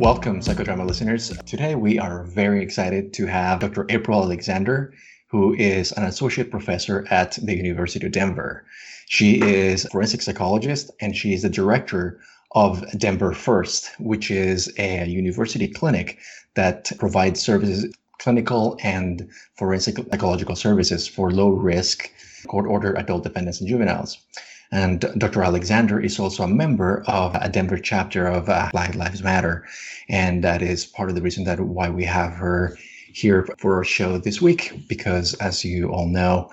Welcome, Psychodrama listeners. Today we are very excited to have Dr. April Alexander, who is an associate professor at the University of Denver. She is a forensic psychologist and she is the director of Denver First, which is a university clinic that provides services, clinical and forensic psychological services for low risk court ordered adult defendants and juveniles. And Dr. Alexander is also a member of a Denver chapter of uh, Black Lives Matter. And that is part of the reason that why we have her here for our show this week, because as you all know,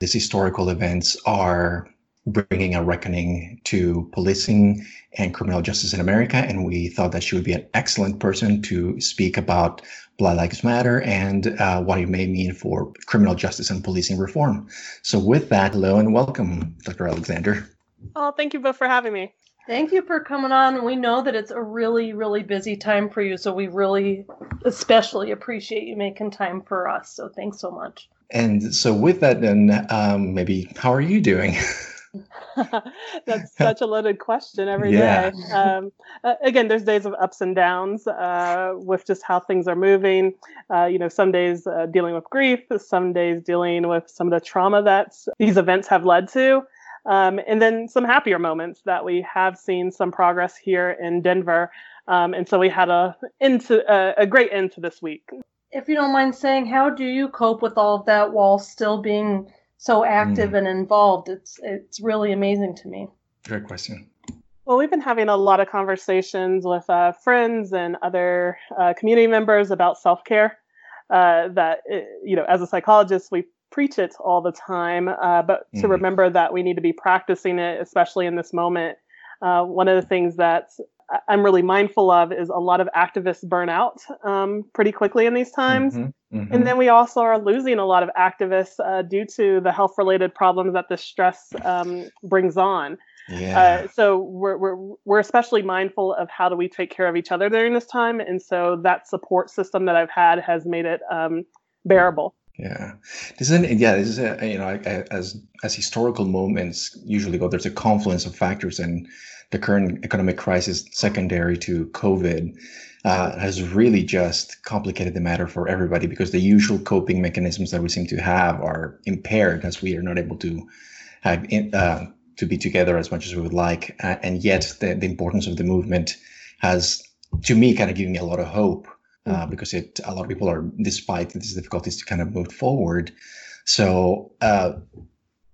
these historical events are bringing a reckoning to policing and criminal justice in America. And we thought that she would be an excellent person to speak about Black Lives Matter and uh, what it may mean for criminal justice and policing reform. So, with that, hello and welcome, Dr. Alexander. Oh, thank you both for having me. Thank you for coming on. We know that it's a really, really busy time for you, so we really especially appreciate you making time for us. So, thanks so much. And so, with that, then um, maybe how are you doing? That's such a loaded question every yeah. day. Um, again, there's days of ups and downs uh, with just how things are moving. Uh, you know, some days uh, dealing with grief, some days dealing with some of the trauma that these events have led to. Um, and then some happier moments that we have seen some progress here in Denver. Um, and so we had a into uh, a great end to this week. If you don't mind saying, how do you cope with all of that while still being so active mm. and involved. It's it's really amazing to me. Great question. Well, we've been having a lot of conversations with uh, friends and other uh, community members about self care. Uh, that it, you know, as a psychologist, we preach it all the time, uh, but to mm. remember that we need to be practicing it, especially in this moment. Uh, one of the things that I'm really mindful of is a lot of activists burn out um, pretty quickly in these times. Mm-hmm, mm-hmm. And then we also are losing a lot of activists uh, due to the health related problems that the stress um, brings on. Yeah. Uh, so we're, we're, we're especially mindful of how do we take care of each other during this time. And so that support system that I've had has made it um, bearable. Yeah, this is yeah. This is a, you know as as historical moments usually go. There's a confluence of factors, and the current economic crisis, secondary to COVID, uh, has really just complicated the matter for everybody because the usual coping mechanisms that we seem to have are impaired as we are not able to have in, uh, to be together as much as we would like. Uh, and yet, the, the importance of the movement has, to me, kind of given me a lot of hope uh, mm-hmm. because it a lot of people are, despite these difficulties, to kind of move forward. So uh,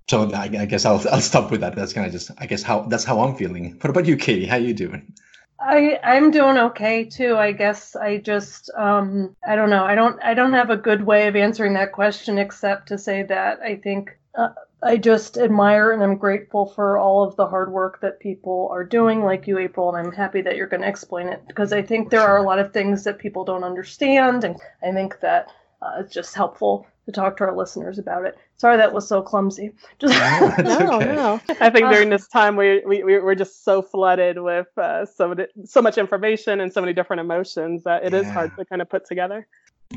so I, I, guess I'll I'll stop with that. That's kind of just I guess how that's how I'm feeling. What about you, Katie? How are you doing? I I'm doing okay too. I guess I just um I don't know. I don't I don't have a good way of answering that question except to say that I think uh, I just admire and I'm grateful for all of the hard work that people are doing, like you, April, and I'm happy that you're going to explain it because I think there are a lot of things that people don't understand, and I think that uh, it's just helpful to talk to our listeners about it. Sorry that was so clumsy. Just no, okay. no. I think during this time we we we're just so flooded with uh, so so much information and so many different emotions that it yeah. is hard to kind of put together.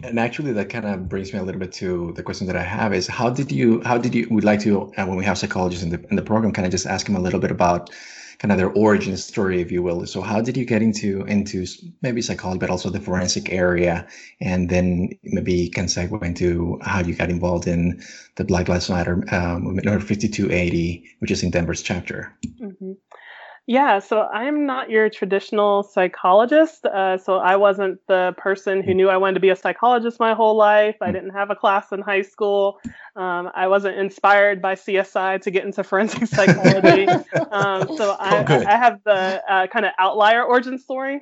And actually, that kind of brings me a little bit to the question that I have: is how did you how did you would like to uh, when we have psychologists in the in the program, kind of just ask them a little bit about kind of their origin story, if you will. So how did you get into into maybe psychology, but also the forensic area, and then maybe can segue into how you got involved in the Black Lives Matter um, movement, or 5280, which is in Denver's chapter. Mm-hmm. Yeah, so I'm not your traditional psychologist. Uh, so I wasn't the person who knew I wanted to be a psychologist my whole life. I didn't have a class in high school. Um, I wasn't inspired by CSI to get into forensic psychology. um, so I, oh, I, have the uh, kind of outlier origin story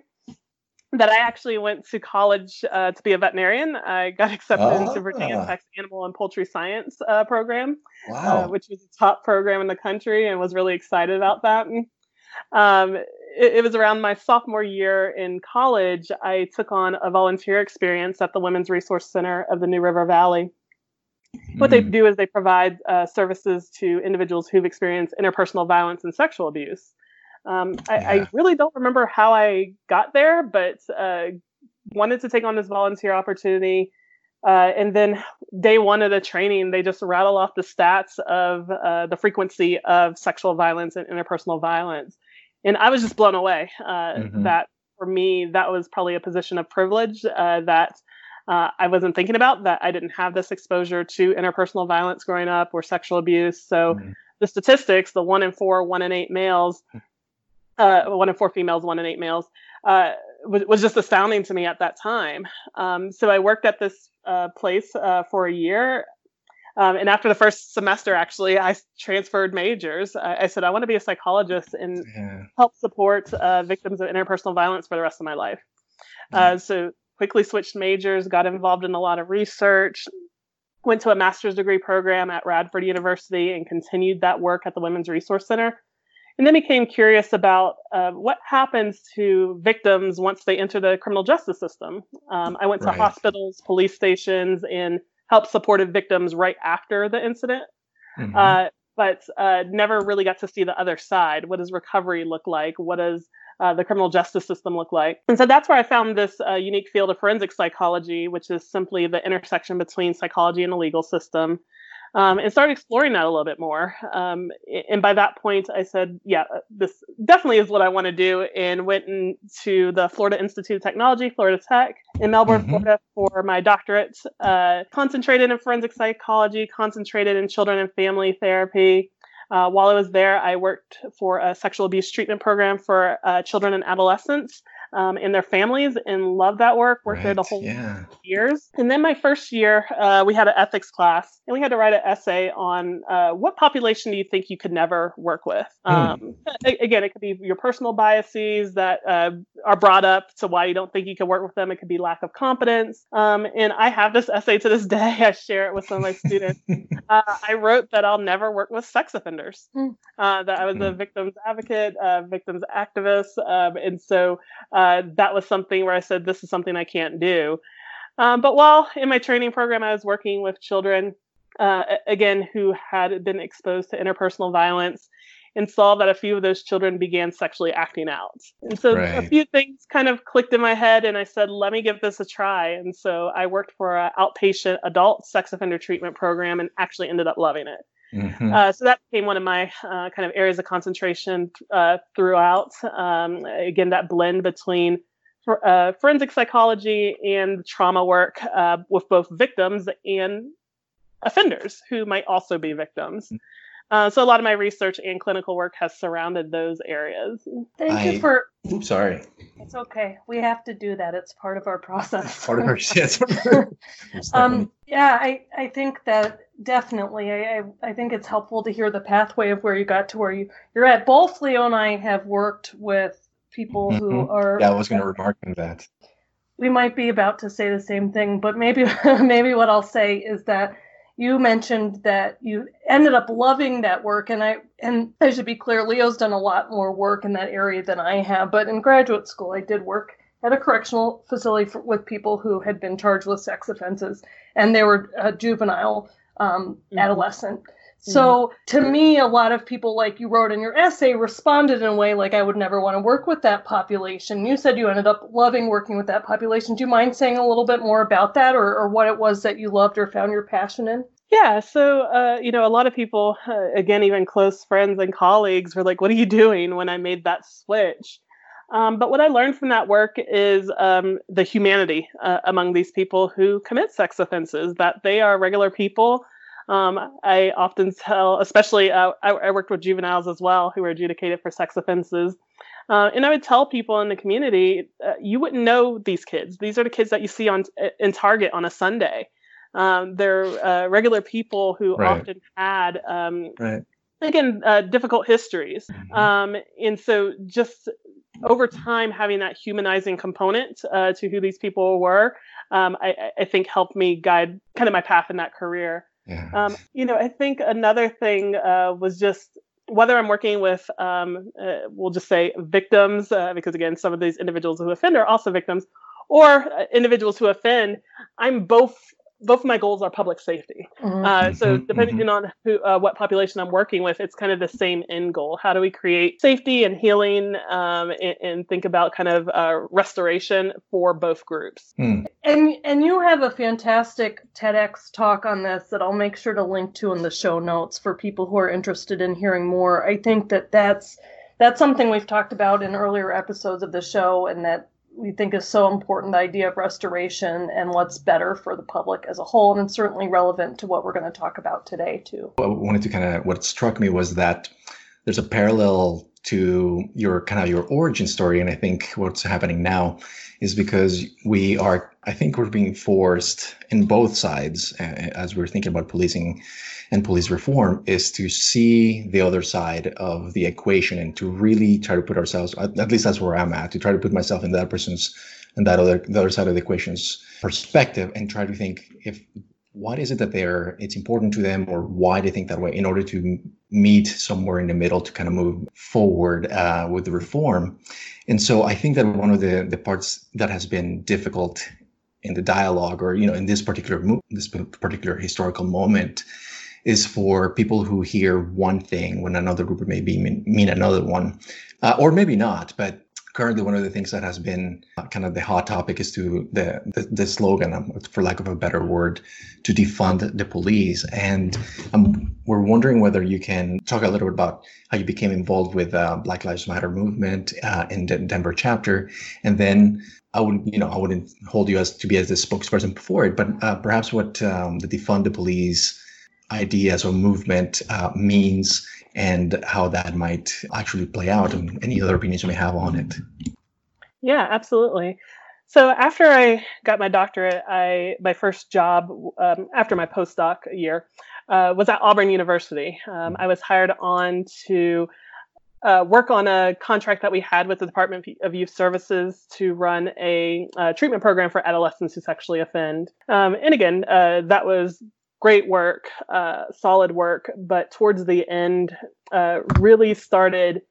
that I actually went to college uh, to be a veterinarian. I got accepted into Virginia Tech's Animal and Poultry Science uh, program, uh, wow. uh, which was a top program in the country, and was really excited about that. Um, it, it, was around my sophomore year in college. I took on a volunteer experience at the Women's Resource Center of the New River Valley. What they hmm. do is they provide uh, services to individuals who've experienced interpersonal violence and sexual abuse. Um, I, yeah. I, really don't remember how I got there, but uh, wanted to take on this volunteer opportunity. Uh, and then day one of the training, they just rattle off the stats of uh, the frequency of sexual violence and interpersonal violence. And I was just blown away uh, mm-hmm. that for me, that was probably a position of privilege uh, that uh, I wasn't thinking about. That I didn't have this exposure to interpersonal violence growing up or sexual abuse. So mm-hmm. the statistics, the one in four, one in eight males, uh, one in four females, one in eight males, uh, was, was, just astounding to me at that time. Um, so I worked at this uh, place uh, for a year. Um, and after the first semester, actually, I transferred majors. I, I said, I want to be a psychologist and yeah. help support uh, victims of interpersonal violence for the rest of my life. Mm-hmm. so quickly switched majors, got involved in a lot of research, went to a master's degree program at Radford University, and continued that work at the Women's Resource Center and then became curious about uh, what happens to victims once they enter the criminal justice system. Um, I went to right. hospitals, police stations, and helped supported victims right after the incident, mm-hmm. uh, but uh, never really got to see the other side. What does recovery look like? What does uh, the criminal justice system look like? And so that's where I found this uh, unique field of forensic psychology, which is simply the intersection between psychology and the legal system um, and started exploring that a little bit more. Um, and by that point, I said, yeah, uh, this definitely is what I want to do, and went into the Florida Institute of Technology, Florida Tech, in Melbourne, mm-hmm. Florida, for my doctorate. Uh, concentrated in forensic psychology, concentrated in children and family therapy. Uh, while I was there, I worked for a sexual abuse treatment program for uh, children and adolescents um, and their families and love that work. Worked right, there the whole yeah. years. And then my first year, uh, we had an ethics class and we had to write an essay on uh, what population do you think you could never work with? Hmm. Um, again, it could be your personal biases that uh, are brought up to why you don't think you can work with them. It could be lack of competence. Um, and I have this essay to this day. I share it with some of my students. Uh, I wrote that I'll never work with sex offenders. Hmm. Uh, that I was a hmm. victims advocate, victims activist, um, and so uh, that was something where I said, this is something I can't do. Um, but while in my training program, I was working with children, uh, again, who had been exposed to interpersonal violence and saw that a few of those children began sexually acting out. And so right. a few things kind of clicked in my head, and I said, let me give this a try. And so I worked for an outpatient adult sex offender treatment program and actually ended up loving it. Mm-hmm. Uh, so that became one of my uh, kind of areas of concentration uh, throughout. Um, again, that blend between for, uh, forensic psychology and trauma work uh, with both victims and offenders who might also be victims. Mm-hmm. Uh, so a lot of my research and clinical work has surrounded those areas. Thank I, you for. Oops, sorry. It's okay. We have to do that. It's part of our process. part of our yes. um, yeah, I I think that definitely. I, I I think it's helpful to hear the pathway of where you got to where you you're at. Both Leo and I have worked with people mm-hmm. who are. Yeah, I was going to remark on that. We might be about to say the same thing, but maybe maybe what I'll say is that you mentioned that you ended up loving that work and i and i should be clear leo's done a lot more work in that area than i have but in graduate school i did work at a correctional facility for, with people who had been charged with sex offenses and they were a juvenile um, mm-hmm. adolescent so to me, a lot of people, like you wrote in your essay, responded in a way like I would never want to work with that population. You said you ended up loving working with that population. Do you mind saying a little bit more about that, or, or what it was that you loved or found your passion in? Yeah, so uh, you know, a lot of people, uh, again, even close friends and colleagues, were like, "What are you doing?" When I made that switch. Um, but what I learned from that work is um, the humanity uh, among these people who commit sex offenses. That they are regular people um, I often tell, especially uh, I, I, worked with juveniles as well who were adjudicated for sex offenses. Uh, and I would tell people in the community, uh, you wouldn't know these kids. These are the kids that you see on in Target on a Sunday. Um, they're uh, regular people who right. often had, um, right. again, uh, difficult histories. Mm-hmm. Um, and so just over time, having that humanizing component uh, to who these people were, um, I, I think helped me guide kind of my path in that career. Yeah. Um, you know, I think another thing uh, was just whether I'm working with, um, uh, we'll just say victims, uh, because again, some of these individuals who offend are also victims, or uh, individuals who offend, I'm both both of my goals are public safety. Mm-hmm. Uh, so mm-hmm. depending mm-hmm. on who, uh, what population I'm working with, it's kind of the same end goal. How do we create safety and healing, um, and, and, think about kind of uh, restoration for both groups? Mm. And and you have a fantastic TEDx talk on this that I'll make sure to link to in the show notes for people who are interested in hearing more. I think that that's that's something we've talked about in earlier episodes of the show, and that we think is so important the idea of restoration and what's better for the public as a whole and it's certainly relevant to what we're going to talk about today too. I wanted to kind of what struck me was that there's a parallel to your kind of your origin story and i think what's happening now is because we are i think we're being forced in both sides as we're thinking about policing and police reform is to see the other side of the equation and to really try to put ourselves at least that's where i'm at to try to put myself in that person's and that other the other side of the equation's perspective and try to think if what is it that they're it's important to them or why they think that way in order to meet somewhere in the middle to kind of move forward uh, with the reform. And so i think that one of the the parts that has been difficult in the dialogue or you know in this particular this particular historical moment is for people who hear one thing when another group may be mean, mean another one, uh, or maybe not. But currently, one of the things that has been uh, kind of the hot topic is to the the, the slogan, um, for lack of a better word, to defund the police. And um, we're wondering whether you can talk a little bit about how you became involved with uh, Black Lives Matter movement uh, in the Denver chapter, and then I wouldn't, you know, I wouldn't hold you as to be as the spokesperson for it, but uh, perhaps what um, the defund the police ideas or movement uh, means and how that might actually play out and any other opinions you may have on it. Yeah, absolutely. So after I got my doctorate, I my first job um, after my postdoc year uh, was at Auburn University. Um, I was hired on to uh, work on a contract that we had with the Department of Youth Services to run a uh, treatment program for adolescents who sexually offend. Um, and again, uh, that was great work, uh, solid work, but towards the end, uh, really started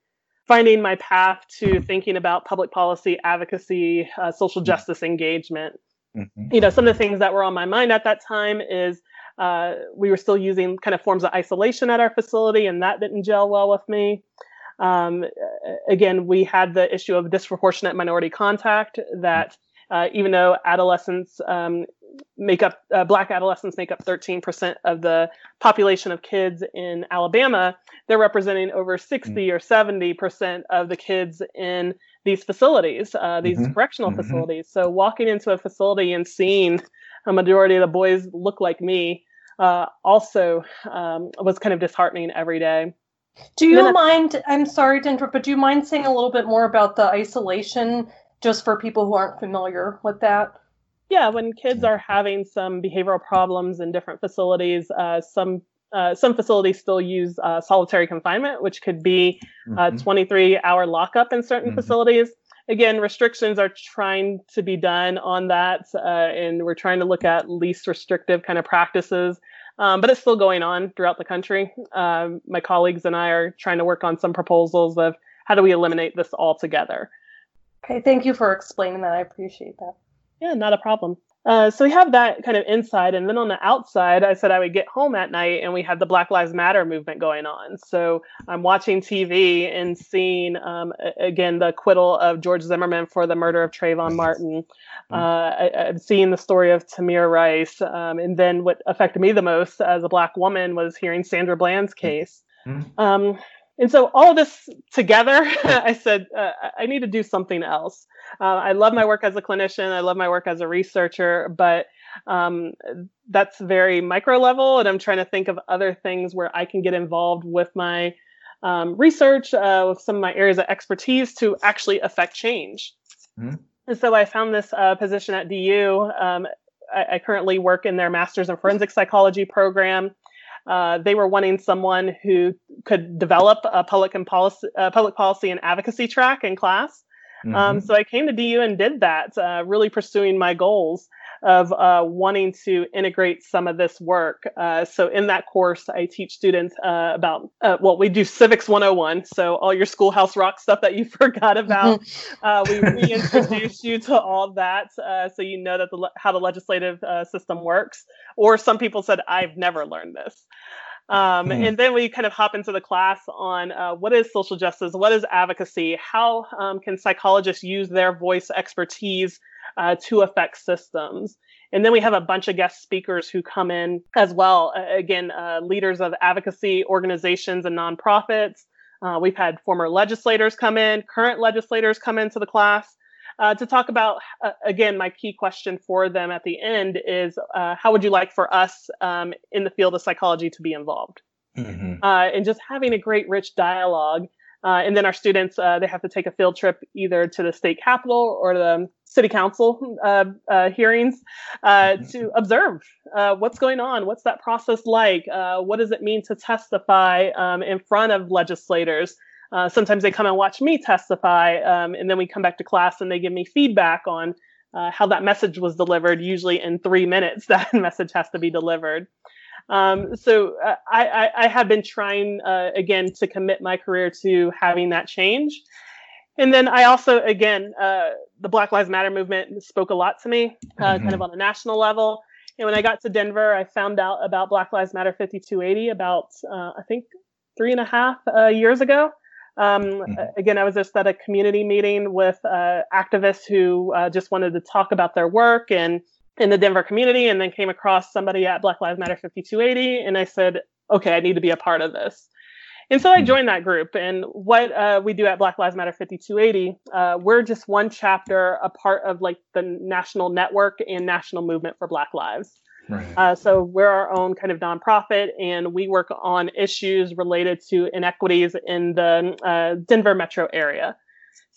finding my path to thinking about public policy, advocacy, social mm-hmm. justice engagement. Mm-hmm. You know, some of the things that were on my mind at that time is uh, we were still using kind of forms of isolation at our facility, and that didn't gel well with me. Um, again, we had the issue of disproportionate minority contact that uh, even though adolescents um, make up uh, black adolescents make up 13% of the population of kids in Alabama, they're representing over 60 mm-hmm. or 70% of the kids in these facilities, uh, these mm-hmm. correctional mm-hmm. facilities. So walking into a facility and seeing a majority of the boys look like me uh, also um, was kind of disheartening every day. Do you mind? I'm sorry to interrupt, but do you mind saying a little bit more about the isolation, just for people who aren't familiar with that? Yeah, when kids are having some behavioral problems in different facilities, uh, some uh, some facilities still use uh, solitary confinement, which could be uh, mm-hmm. 23 hour lockup in certain mm-hmm. facilities. Again, restrictions are trying to be done on that, uh, and we're trying to look at least restrictive kind of practices. Um, but it's still going on throughout the country. Um, my colleagues and I are trying to work on some proposals of how do we eliminate this altogether. Okay, thank you for explaining that. I appreciate that. Yeah, not a problem. Uh, so we have that kind of inside, and then on the outside, I said I would get home at night, and we had the Black Lives Matter movement going on. So I'm watching TV and seeing um, again the acquittal of George Zimmerman for the murder of Trayvon Martin. Mm-hmm. Uh, I, am seeing the story of Tamir Rice, um, and then what affected me the most as a black woman was hearing Sandra Bland's case. Mm-hmm. Um, and so all of this together, I said uh, I need to do something else. Uh, I love my work as a clinician. I love my work as a researcher, but um, that's very micro level, and I'm trying to think of other things where I can get involved with my um, research, uh, with some of my areas of expertise to actually affect change. Mm-hmm. And so I found this uh, position at DU. Um, I, I currently work in their Master's in Forensic Psychology program. Uh, they were wanting someone who could develop a public and policy, uh, public policy and advocacy track in class. Mm-hmm. Um, so I came to DU and did that, uh, really pursuing my goals of uh, wanting to integrate some of this work. Uh, so in that course, I teach students uh, about, uh, well, we do Civics 101. So all your schoolhouse rock stuff that you forgot about, mm-hmm. uh, we reintroduce you to all that so you know that the, how the legislative system works. Or some people said, I've never learned this. Um, mm. And then we kind of hop into the class on uh, what is social justice, what is advocacy, how um, can psychologists use their voice expertise uh, to affect systems. And then we have a bunch of guest speakers who come in as well. Uh, again, leaders of advocacy organizations and nonprofits. Uh, we've had former legislators come in, current legislators come into the class. uh, to talk about, uh, again, my key question for them at the end is uh, how would you like for us um, in the field of psychology to be involved? Mm-hmm. Uh, and just having a great, rich dialogue. Uh, and then our students, they have to take a field trip either to the state capitol or the city council hearings mm-hmm. to observe what's going on, what's that process like, what does it mean to testify um, in front of legislators. Uh, sometimes they come and watch me testify, um, and then we come back to class and they give me feedback on uh, how that message was delivered. Usually in three minutes, that message has to be delivered. Um, so uh, I, I, I, have been trying uh, again to commit my career to having that change. And then I also, again, uh, the Black Lives Matter movement spoke a lot to me, mm-hmm. kind of on a national level. And when I got to Denver, I found out about Black Lives Matter 5280 about, I think, three and a half years ago. Um, mm-hmm. Again, I was just at a community meeting with uh, activists who uh, just wanted to talk about their work and in the Denver community, and then came across somebody at Black Lives Matter 5280, and I said, "Okay, I need to be a part of this." And so I mm-hmm. joined that group. And what uh, we do at Black Lives Matter 5280, uh, we're just one chapter, a part of like the national network and national movement for Black Lives. Right. Uh, so we're our own kind of nonprofit, and we work on issues related to inequities in the uh, Denver metro area.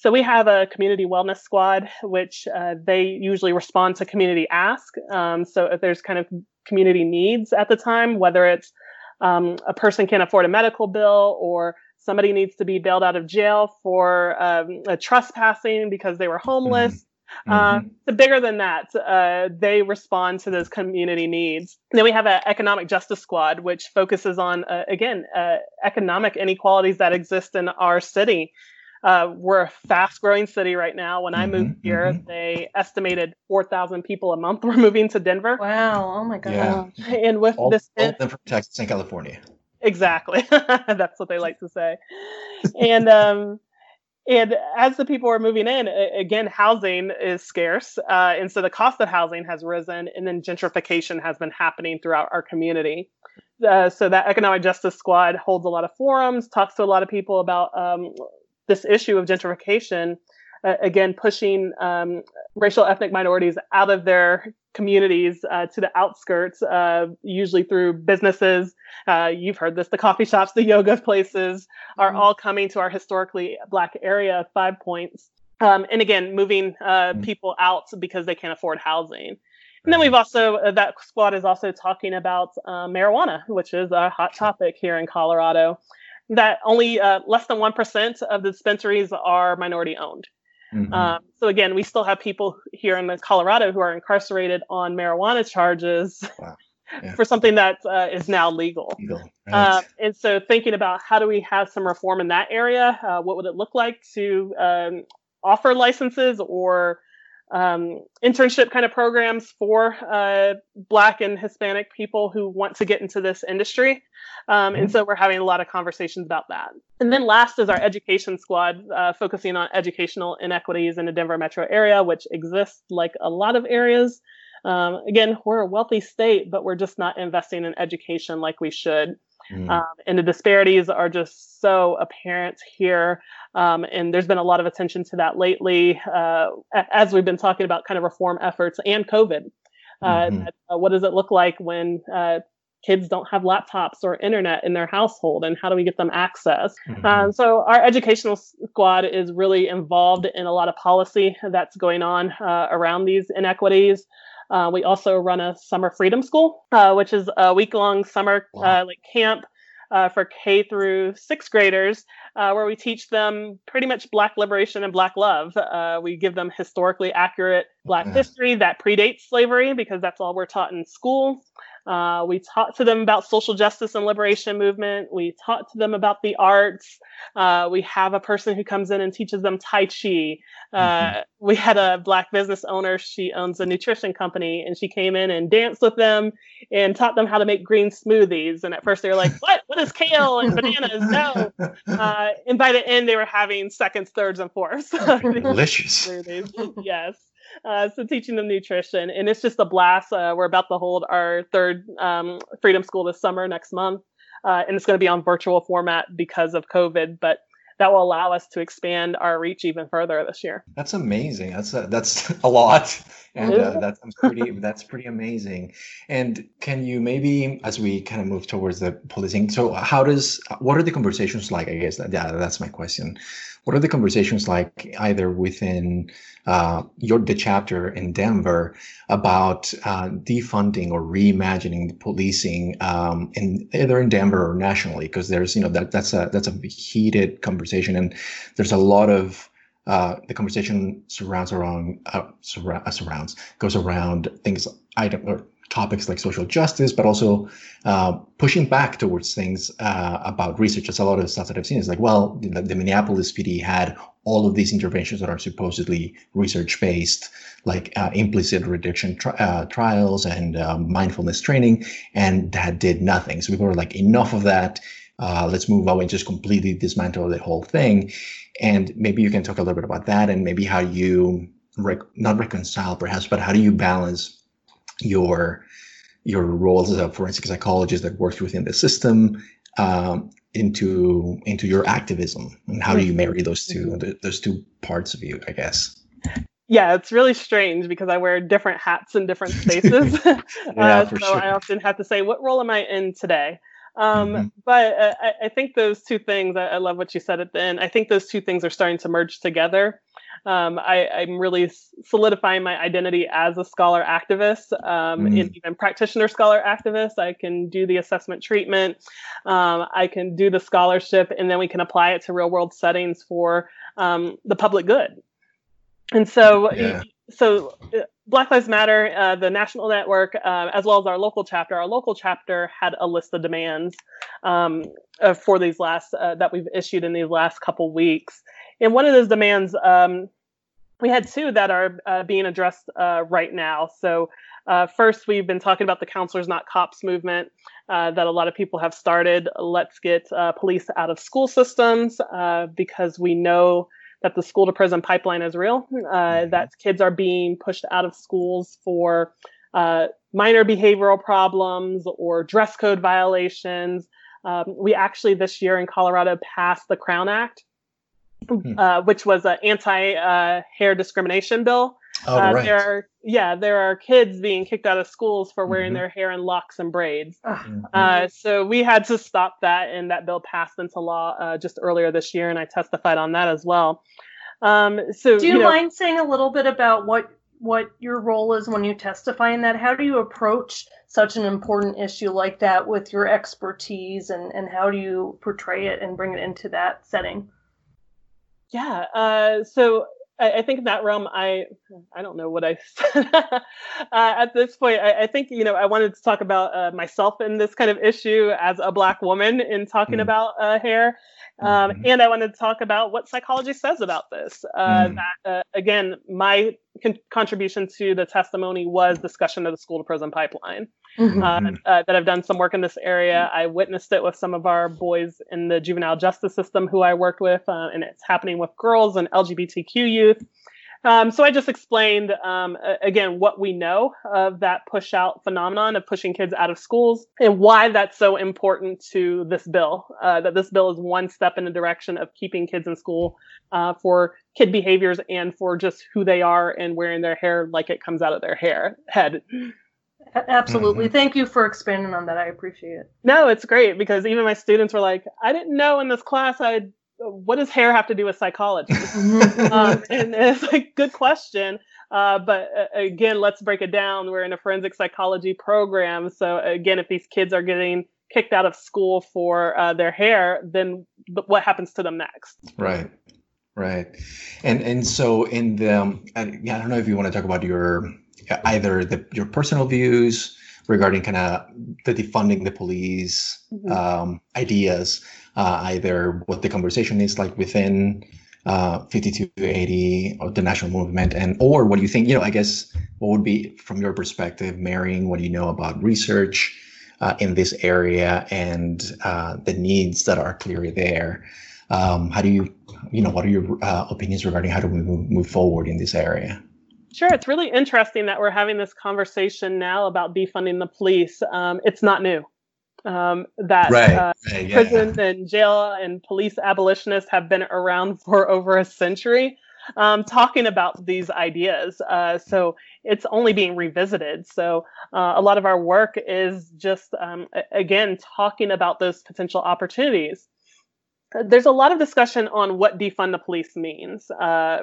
So we have a community wellness squad, which uh, they usually respond to community ask. Um, so if there's kind of community needs at the time, whether it's um, a person can't afford a medical bill or somebody needs to be bailed out of jail for um, a trespassing because they were homeless. Mm-hmm. Mm-hmm. Uh, bigger than that, uh, they respond to those community needs. And then we have an economic justice squad, which focuses on, uh, again, uh, economic inequalities that exist in our city. Uh, we're a fast growing city right now. When I mm-hmm, moved here, mm-hmm. they estimated 4,000 people a month were moving to Denver. Wow. Oh my God. Yeah. And with all, this, all from Texas and California. Exactly. That's what they like to say. and, um, and as the people are moving in, again, housing is scarce. Uh, and so the cost of housing has risen, and then gentrification has been happening throughout our community. Uh, so that economic justice squad holds a lot of forums, talks to a lot of people about um, this issue of gentrification uh, again pushing um, racial ethnic minorities out of their communities uh, to the outskirts, uh, usually through businesses. Uh, you've heard this: the coffee shops, the yoga places are mm-hmm. all coming to our historically black area, Five Points, um, and again moving uh, mm-hmm. people out because they can't afford housing. And then we've also uh, that squad is also talking about marijuana, which is a hot topic here in Colorado. That only less than one percent of the dispensaries are minority owned. Mm-hmm. Um, so again, we still have people here in Colorado who are incarcerated on marijuana charges wow. yeah. for something that uh, is now legal. legal. Right. Uh, and so thinking about how do we have some reform in that area? Uh, what would it look like to um, offer licenses or um, internship kind of programs for uh, Black and Hispanic people who want to get into this industry. Um, and mm-hmm. so we're having a lot of conversations about that. And then last is our education squad, uh, focusing on educational inequities in the Denver metro area, which exists like a lot of areas. Um, again, we're a wealthy state, but we're just not investing in education like we should. Mm. Um, and the disparities are just so apparent here. Um, and there's been a lot of attention to that lately, uh, as we've been talking about kind of reform efforts and COVID. Uh, mm-hmm. uh, what does it look like when uh, kids don't have laptops or internet in their household, and how do we get them access? Mm-hmm. Um, so, our educational squad is really involved in a lot of policy that's going on uh, around these inequities. Uh, we also run a summer freedom school, uh, which is a week long summer wow. uh, like camp uh, for K through sixth graders, uh, where we teach them pretty much Black liberation and Black love. Uh, we give them historically accurate Black history that predates slavery because that's all we're taught in school. Uh, we talked to them about social justice and liberation movement. We talked to them about the arts. Uh, we have a person who comes in and teaches them Tai Chi. Uh, mm-hmm. We had a black business owner. She owns a nutrition company, and she came in and danced with them and taught them how to make green smoothies. And at first they were like, "What? What is kale and bananas?" No. Uh, and by the end, they were having seconds, thirds, and fourths. Delicious. yes. Uh, so teaching them nutrition, and it's just a blast. Uh, we're about to hold our third um, Freedom School this summer next month, uh, and it's going to be on virtual format because of COVID. But that will allow us to expand our reach even further this year. That's amazing. That's a, that's a lot, and uh, that's pretty that's pretty amazing. And can you maybe, as we kind of move towards the policing, so how does what are the conversations like? I guess that yeah, that's my question. What are the conversations like either within uh, your the chapter in Denver about uh, defunding or reimagining policing um, in either in Denver or nationally? Because there's you know that that's a that's a heated conversation, and there's a lot of uh, the conversation surrounds around uh, surra- uh, surrounds goes around things item or topics like social justice, but also uh, pushing back towards things uh, about research. That's a lot of stuff that I've seen is like, well, the, the Minneapolis PD had all of these interventions that are supposedly research based, like uh, implicit reduction tri- uh, trials and um, mindfulness training, and that did nothing. So people were like, enough of that. Uh, let's move on and just completely dismantle the whole thing. And maybe you can talk a little bit about that and maybe how you rec- not reconcile perhaps, but how do you balance your your roles as a forensic psychologist that works within the system um, into into your activism and how do you marry those 2 mm-hmm. those two parts of you i guess yeah it's really strange because i wear different hats in different spaces yeah, uh, so sure. i often have to say what role am i in today um, mm-hmm. but uh, I, I, think those two things I, I, love what you said at the end i think those two things are starting to merge together um, I, am really solidifying my identity as a scholar activist, um, mm. even practitioner scholar activist. I can do the assessment treatment, um, I can do the scholarship, and then we can apply it to real world settings for um, the public good. And so, yeah. so uh, Black Lives Matter, uh, the national network, uh, as well as our local chapter. Our local chapter had a list of demands um, uh, for these last uh, that we've issued in these last couple weeks, and one of those demands, um, we had two that are uh, being addressed uh, right now. So, uh, first, we've been talking about the counselors not cops movement uh, that a lot of people have started. Let's get uh, police out of school systems uh, because we know that the school to prison pipeline is real, mm-hmm. that kids are being pushed out of schools for minor behavioral problems or dress code violations. Um, we actually this year in Colorado passed the Crown Act, Hmm. uh, which was an anti-hair uh, discrimination bill. Oh, uh, right. There are, yeah, there are kids being kicked out of schools for wearing mm-hmm. their hair in locks and braids. Mm-hmm. Uh, so we had to stop that, and that bill passed into law uh, just earlier this year, and I testified on that as well. Um, so, do you, you know, mind saying a little bit about what what your role is when you testify in that? How do you approach such an important issue like that with your expertise, and and how do you portray it and bring it into that setting? Yeah. Uh, so I, I, think in that realm, I I don't know what I said uh, at this point. I, I, think you know I wanted to talk about uh, myself in this kind of issue as a black woman in talking mm. about uh, hair, um, mm-hmm. and I wanted to talk about what psychology says about this. Uh, mm. That uh, again, my con- contribution to the testimony was discussion of the school to prison pipeline. Mm-hmm. Uh, uh, that I've done some work in this area. I witnessed it with some of our boys in the juvenile justice system who I worked with, uh, and it's happening with girls and LGBTQ youth. Um, so I just explained um, again what we know of that push out phenomenon of pushing kids out of schools and why that's so important to this bill. Uh, that this bill is one step in the direction of keeping kids in school uh, for kid behaviors and for just who they are and wearing their hair like it comes out of their hair head. Absolutely. Mm-hmm. Thank you for expanding on that. I appreciate it. No, it's great because even my students were like, I didn't know in this class I'd what does hair have to do with psychology? um, and it's like good question. Uh, but uh, again, let's break it down. We're in a forensic psychology program, so again, if these kids are getting kicked out of school for uh, their hair, then what happens to them next? Right, right, and and so in the, um, I, I don't know if you want to talk about your either the, your personal views regarding kind of the defunding the police mm-hmm. um, ideas uh, either what the conversation is like within uh, 5280 or the national movement and or what do you think you know i guess what would be from your perspective marrying what you know about research uh, in this area and uh, the needs that are clearly there. Um, how do you you know what are your uh, opinions regarding how do we move, move forward in this area? Sure, it's really interesting that we're having this conversation now about defunding the police. Um, it's not new um, that right, uh, right, yeah. prison and jail and police abolitionists have been around for over a century um, talking about these ideas. Uh, so it's only being revisited. So uh, a lot of our work is just, um, again, talking about those potential opportunities. There's a lot of discussion on what defund the police means uh,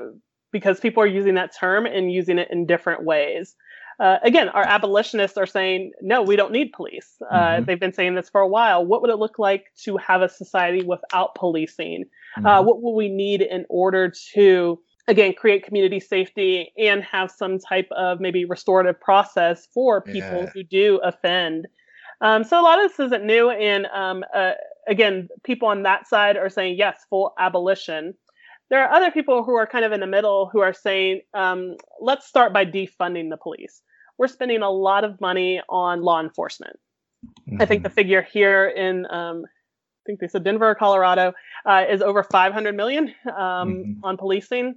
because people are using that term and using it in different ways. Uh, again, our abolitionists are saying, no, we don't need police. Uh, mm-hmm. They've been saying this for a while. What would it look like to have a society without policing? Uh, mm-hmm. Uh, what will we need in order to, again, create community safety and have some type of maybe restorative process for people yeah. who do offend? Um, so a lot of this isn't new. And um, uh, again, people on that side are saying, yes, full abolition there are other people who are kind of in the middle who are saying, um, let's start by defunding the police we're spending a lot of money on law enforcement. Mm-hmm. I think the mm-hmm. figure here in, um, I think they said Denver, Colorado, uh, is over 500 million um, mm-hmm. on policing.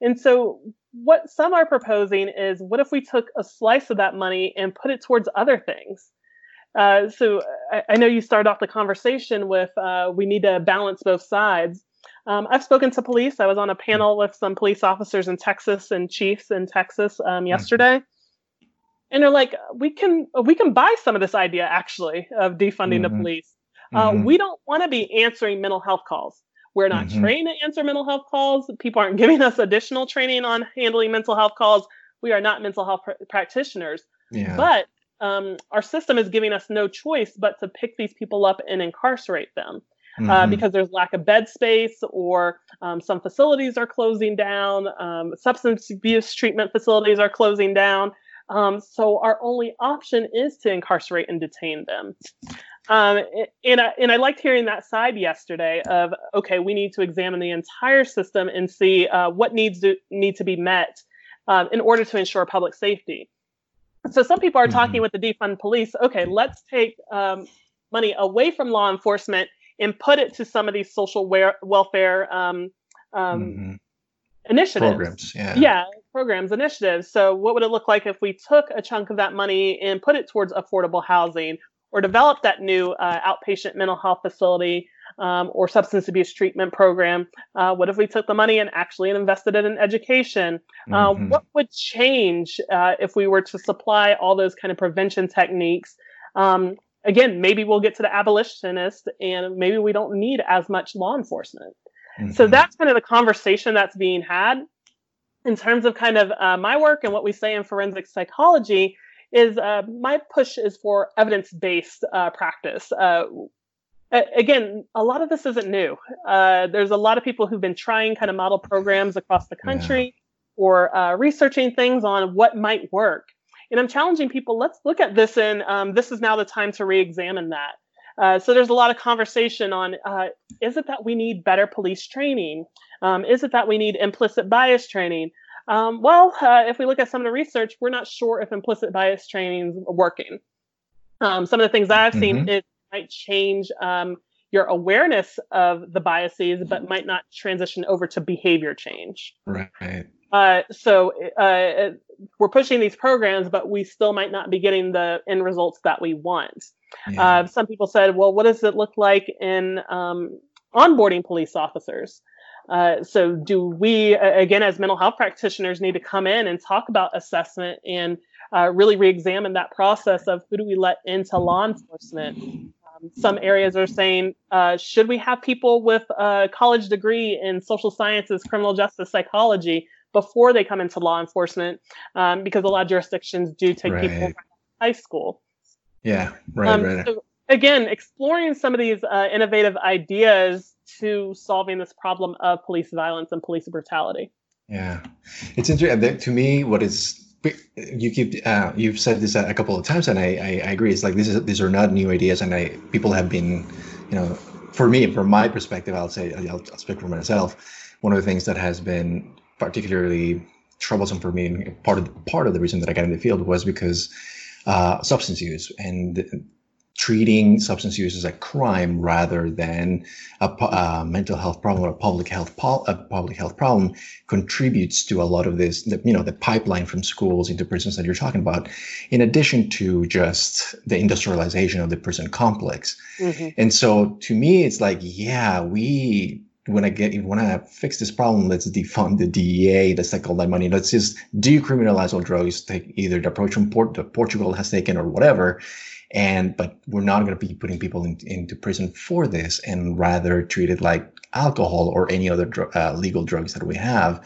And so, what some are proposing is what if we took a slice of that money and put it towards other things? Uh, so, I, I, know you started off the conversation with uh, we need to balance both sides. Um, I've spoken to police. I was on a panel with some police officers in Texas and chiefs in Texas um, mm-hmm. And they're like we can we can buy some of this idea actually of defunding mm-hmm. the police uh, mm-hmm. we don't want to be answering mental health calls we're not mm-hmm. trained to answer mental health calls people aren't giving us additional training on handling mental health calls we are not mental health pr- practitioners yeah. but um, our system is giving us no choice but to pick these people up and incarcerate them uh, mm-hmm. because there's lack of bed space or um, some facilities are closing down um, substance abuse treatment facilities are closing down um, so our only option is to incarcerate and detain them. Um, and, I, and I liked hearing that side yesterday of, okay, we need to examine the entire system and see uh, what needs to need to be met um, in order to ensure public safety. So some people are mm-hmm. talking with the defund police. Okay, let's take um, money away from law enforcement and put it to some of these social welfare um, um, mm-hmm initiatives. Programs, yeah. Yeah, programs, initiatives. So, what would it look like if we took a chunk of that money and put it towards affordable housing or develop that new uh, outpatient mental health facility um, or substance abuse treatment program? Uh, what if we took the money and actually invested it in education? Uh, mm-hmm. What would change uh, if we were to supply all those kind of prevention techniques? Um, again, maybe we'll get to the abolitionist and maybe we don't need as much law enforcement. Mm-hmm. So that's kind of the conversation that's being had. In terms of kind of uh, my work and what we say in forensic psychology, is uh, my push is for evidence based uh, practice. Uh, again, a lot of this isn't new. Uh, there's a lot of people who've been trying kind of model programs across the country yeah. or uh, researching things on what might work. And I'm challenging people, let's look at this and um, this is now the time to re examine that. Uh, so there's a lot of conversation on uh, is it that we need better police training? Um, is it that we need implicit bias training? Um, well, uh, if we look at some of the research, we're not sure if implicit bias training is working. Um, some of the things I've seen mm-hmm. is might change um, your awareness of the biases, but might not transition over to behavior change. Right. Uh, so uh, we're pushing these programs, but we still might not be getting the end results that we want. Yeah. Uh, some people said, well, what does it look like in um, onboarding police officers? Uh, so, do we, again, as mental health practitioners, need to come in and talk about assessment and uh, really re examine that process of who do we let into law enforcement? Um, some areas are saying, uh, should we have people with a college degree in social sciences, criminal justice psychology? before they come into law enforcement um, because a lot of jurisdictions do take right. people from high school. Yeah, right, um, right. So again, exploring some of these uh, innovative ideas to solving this problem of police violence and police brutality. Yeah, it's interesting. To me, what is you keep uh, you've said this a couple of times, and I, I, I agree. It's like this is these are not new ideas, and I people have been, you know, for me, from my perspective, I'll say I'll, I'll speak for myself. One of the things that has been particularly troublesome for me, and part of the, part of the reason that I got in the field was because uh, substance use and treating substance use as a crime rather than a, a mental health problem or a public health pol- a public health problem contributes to a lot of this the, you know the pipeline from schools into prisons that you're talking about in addition to just the industrialization of the prison complex mm-hmm. and so to me it's like yeah we when I get when I fix this problem, let's defund the DEA, let's take all that money, let's just decriminalize all drugs, take either the approach from Port, Portugal has taken or whatever, and but we're not going to be putting people in, into prison for this and rather treat it like alcohol or any other dr- uh, legal drugs that we have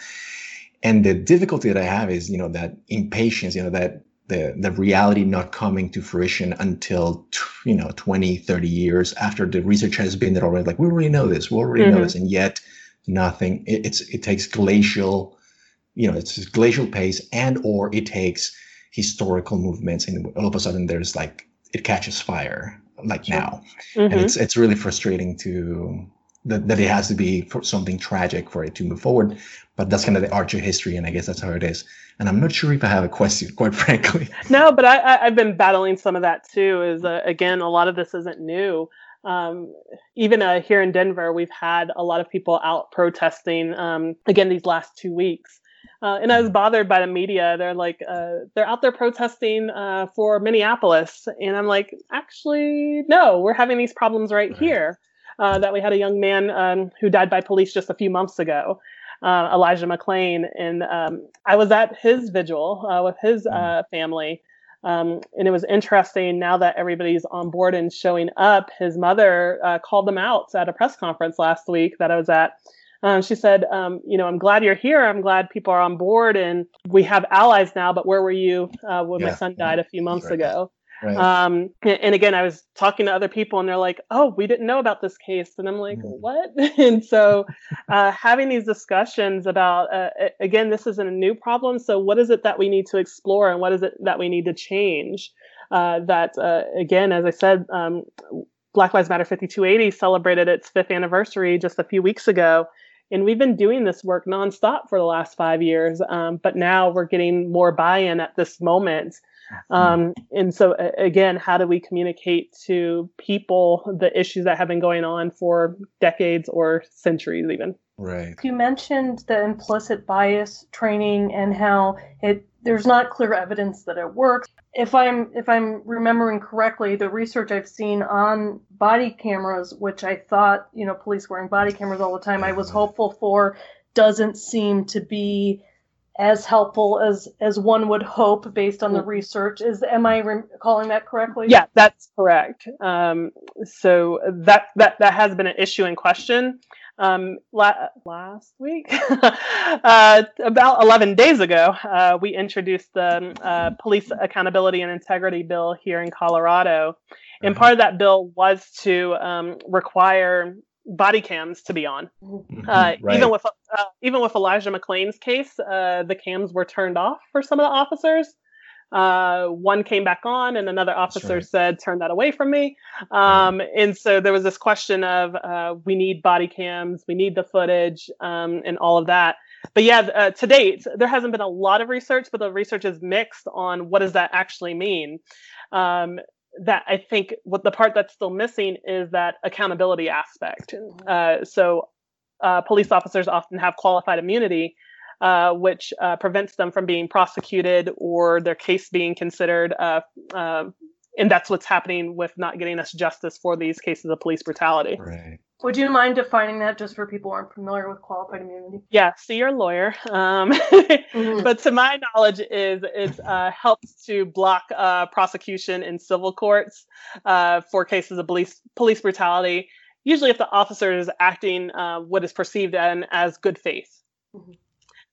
and the difficulty that i have is you know that impatience you know that the the reality not coming to fruition until you know 20 30 years after the research has been there already like we already know this we already mm-hmm. know this and yet nothing it, it's it takes glacial you know it's glacial pace and or it takes historical movements and all of a sudden there's like it catches fire like sure. now. Mm-hmm. and it's it's really frustrating to that, that it has to be for something tragic for it to move forward but that's kind of the arch of history and i guess that's how it is. And i'm not sure if i have a question quite frankly. No but i i've been battling some of that too is uh, again a lot of this isn't new. Um, even uh, here in denver we've had a lot of people out protesting um, again these last two weeks uh, and I was bothered by the media. They're like, uh, they're out there protesting uh, for Minneapolis. And I'm like, actually, no, we're having these problems right, right. here. Uh, that we had a young man um, who died by police just a few months ago, uh, Elijah McClain. And um, I was at his vigil uh, with his mm. family. Um, and it was interesting now that everybody's on board and showing up. His mother called them out at a press conference last week that I was at um, she said, um, you know, I'm glad you're here. I'm glad people are on board and we have allies now, but where were you uh, when yeah. my son died a few months right. ago? Right. Um, and again, I was talking to other people and they're like, oh, we didn't know about this case. And I'm like, mm. what? and so uh, having these discussions about, uh, again, this isn't a new problem. So what is it that we need to explore and what is it that we need to change? Uh, that, uh, again, as I said, um, Black Lives Matter 5280 celebrated its fifth anniversary just a few weeks ago. And we've been doing this work nonstop for the last five years, um, but now we're getting more buy in at this moment. Um, and so, again, how do we communicate to people the issues that have been going on for decades or centuries, even? Right. You mentioned the implicit bias training and how it there's not clear evidence that it works. If I'm if I'm remembering correctly, the research I've seen on body cameras, which I thought you know police wearing body cameras all the time, I was hopeful for, doesn't seem to be as helpful as as one would hope based on the mm. research. Is am I recalling that correctly? Yeah, that's correct. Um, so that that that has been an issue in question. Um, la- last week, uh, about 11 days ago, uh, we introduced the uh, Police Accountability and Integrity Bill here in Colorado. And mm-hmm. part of that bill was to um, require body cams to be on. Mm-hmm. Uh, right. Even with uh, even with Elijah McClain's case, uh, the cams were turned off for some of the officers. Uh, one came back on, and another officer right. said, "Turn that away from me." Um, right. And so there was this question of, uh, "We need body cams, we need the footage, um, and all of that." But yeah, uh, to date, there hasn't been a lot of research, but the research is mixed on what does that actually mean. Um, that I think what the part that's still missing is that accountability aspect. Uh, so uh, police officers often have qualified immunity, uh, which uh, prevents them from being prosecuted or their case being considered. Uh, um, and that's what's happening with not getting us justice for these cases of police brutality. Right. Would you mind defining that just for people who aren't familiar with qualified immunity? Yeah, see your lawyer. Um, mm-hmm. But to my knowledge, is it uh, helps to block uh, prosecution in civil courts uh, for cases of police police brutality. Usually, if the officer is acting uh, what is perceived as good faith. Mm-hmm.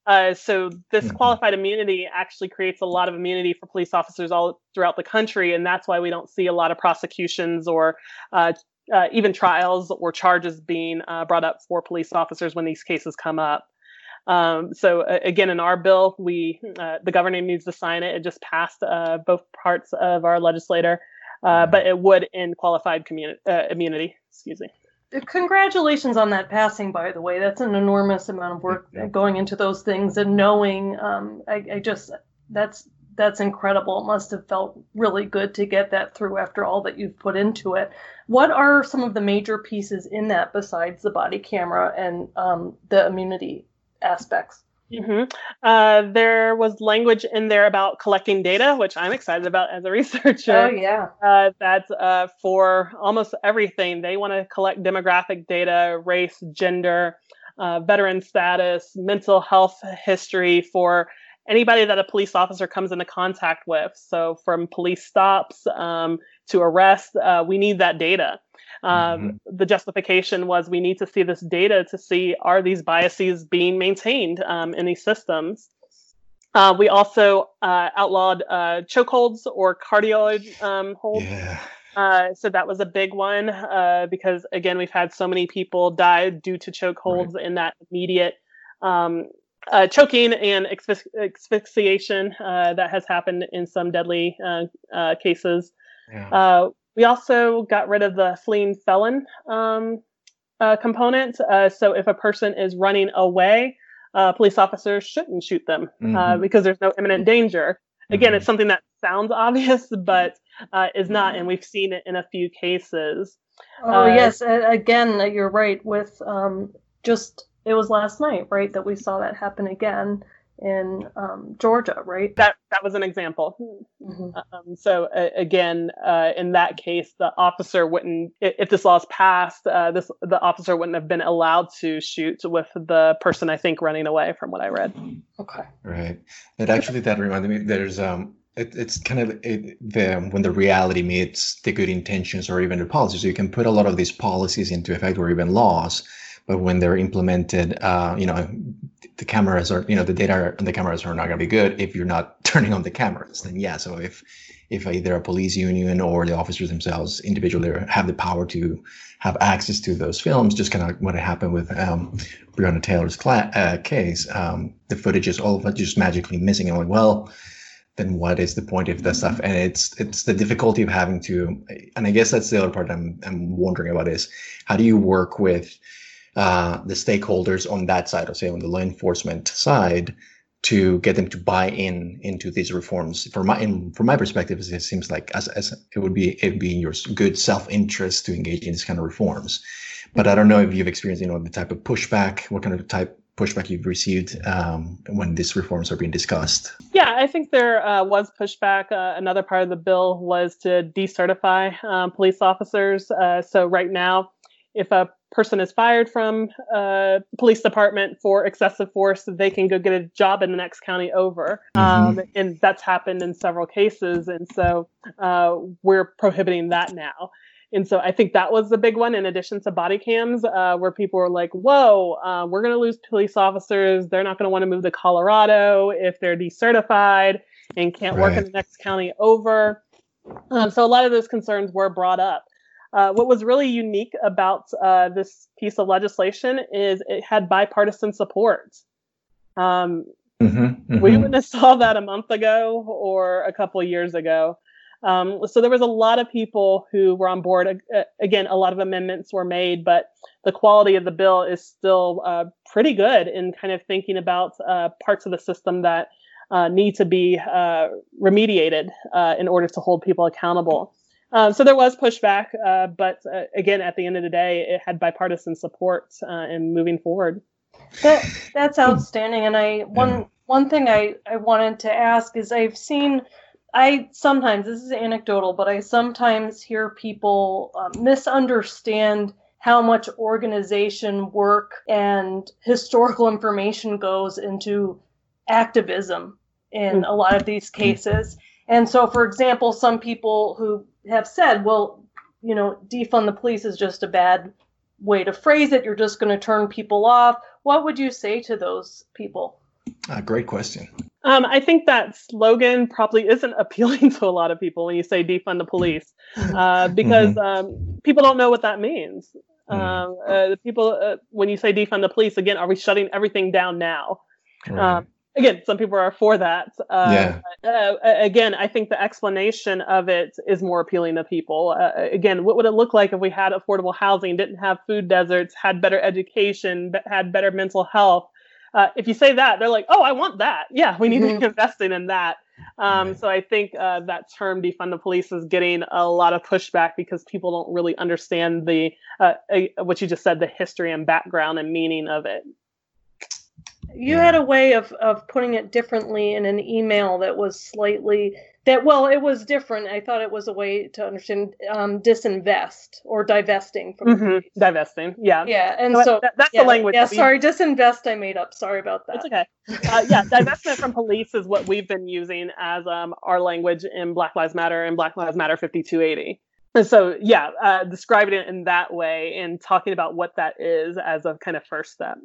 Uh, so this mm-hmm. qualified immunity actually creates a lot of immunity for police officers all throughout the country, and that's why we don't see a lot of prosecutions or uh, uh, even trials or charges being uh, brought up for police officers when these cases come up. Um, so uh, again, in our bill, we uh, the governor needs to sign it. It just passed both parts of our legislator, mm-hmm. but it would end qualified immunity. Excuse me congratulations on that passing by the way that's an enormous amount of work going into those things and knowing um, I, I, just that's that's incredible. It must have felt really good to get that through after all that you've put into it. What are some of the major pieces in that besides the body camera and um, the immunity aspects? Mm-hmm. Uh, there was language in there about collecting data, which I'm excited about as a researcher. Oh, yeah. Uh, that's uh, for almost everything. They want to collect demographic data, race, gender, uh, veteran status, mental health history for anybody that a police officer comes into contact with. So, from police stops um, to arrest, uh, we need that data. Um, mm-hmm. The justification was we need to see this data to see are these biases being maintained um, in these systems. Uh, we also uh, outlawed uh, chokeholds or carotid um, holds. Yeah. Uh, so that was a big one uh, because again we've had so many people die due to chokeholds right. in that immediate um, uh, choking and asphyxiation uh, that has happened in some deadly uh, uh, cases. Yeah. We also got rid of the fleeing felon um, component. so if a person is running away, police officers shouldn't shoot them mm-hmm. because there's no imminent danger. Again, mm-hmm. it's something that sounds obvious, but uh, is not, and we've seen it in a few cases. Oh uh, yes, again, you're right. With um, just it was last night, right, that we saw that happen again in um, Georgia, right? That that was an example. Mm-hmm. Um, so uh, again, uh, in that case, the officer wouldn't, if this law is passed, uh, this the officer wouldn't have been allowed to shoot with the person I think running away, from what I read. Okay. Right. And actually, that reminded me. There's um it, it's kind of it, the when the reality meets the good intentions or even the policies. So you can put a lot of these policies into effect or even laws, but when they're implemented, uh, you know, the cameras are you know the data on the cameras are not going to be good if you're not turning on the cameras. Then yeah, so if if either a police union or the officers themselves individually have the power to have access to those films, just kind of what happened with um, Breonna Taylor's cla- uh, case, um, the footage is all it just magically missing. And like, well, then what is the point of that stuff? And it's it's the difficulty of having to, and I guess that's the other part I'm I'm wondering about is how do you work with uh, the stakeholders on that side, or say on the law enforcement side, to get them to buy in into these reforms. From my in, from my perspective, it seems like as, as it would be it would be in your good self interest to engage in these kind of reforms. But I don't know if you've experienced you know the type of pushback, what kind of type pushback you've received um, when these reforms are being discussed? Yeah, I think there uh, was pushback. Uh, another part of the bill was to decertify um, police officers. Uh, so right now, if a person is fired from a uh, police department for excessive force, they can go get a job in the next county over. Mm-hmm. Um, and that's happened in several cases. And so uh, we're prohibiting that now. And so I think that was the big one, in addition to body cams, uh, where people were like, whoa, uh, we're going to lose police officers. They're not going to want to move to Colorado if they're decertified and can't right. work in the next county over. Um, so a lot of those concerns were brought up. Uh, what was really unique about uh, this piece of legislation is it had bipartisan support. Um, mm-hmm, mm-hmm. We wouldn't have saw that a month ago or a couple years ago. Um, so there was a lot of people who were on board. Uh, again, a lot of amendments were made, but the quality of the bill is still uh, pretty good in kind of thinking about uh, parts of the system that uh, need to be uh, remediated uh, in order to hold people accountable. Um, so there was pushback, uh, but uh, again, at the end of the day, it had bipartisan support uh, in moving forward. That, that's outstanding. And I one one thing I, I wanted to ask is I've seen I sometimes, this is anecdotal, but I sometimes hear people um, misunderstand how much organization work and historical information goes into activism in hmm. a lot of these hmm. cases. And so, for example, some people who have said, well, you know, defund the police is just a bad way to phrase it. You're just going to turn people off. What would you say to those people? Uh, great question. Um, I think that slogan probably isn't appealing to a lot of people when you say defund the police, uh, because mm-hmm. um, people don't know what that means. Mm. Um, uh, people, uh, when you say defund the police, again, are we shutting everything down now? Right. Again, some people are for that. Uh, yeah. Uh, again, I think the explanation of it is more appealing to people. again, what would it look like if we had affordable housing, didn't have food deserts, had better education, had better mental health? uh, if you say that, they're like, "Oh, I want that. Yeah, we need mm-hmm. to be investing in that." Um, right. So I think uh, that term defund the police is getting a lot of pushback because people don't really understand the uh, what you just said, the history and background and meaning of it. You had a way of, of putting it differently in an email that was slightly that well it was different. I thought it was a way to understand um, disinvest or divesting from mm-hmm. divesting. Yeah. Yeah and so, so that, that's yeah, the language yeah sorry disinvest i made up. Sorry about that. It's okay. Uh, yeah divestment from police is what we've been using as um, our language in black lives matter and black lives matter 5280 and so yeah uh, describing it in that way and talking about what that is as a kind of first step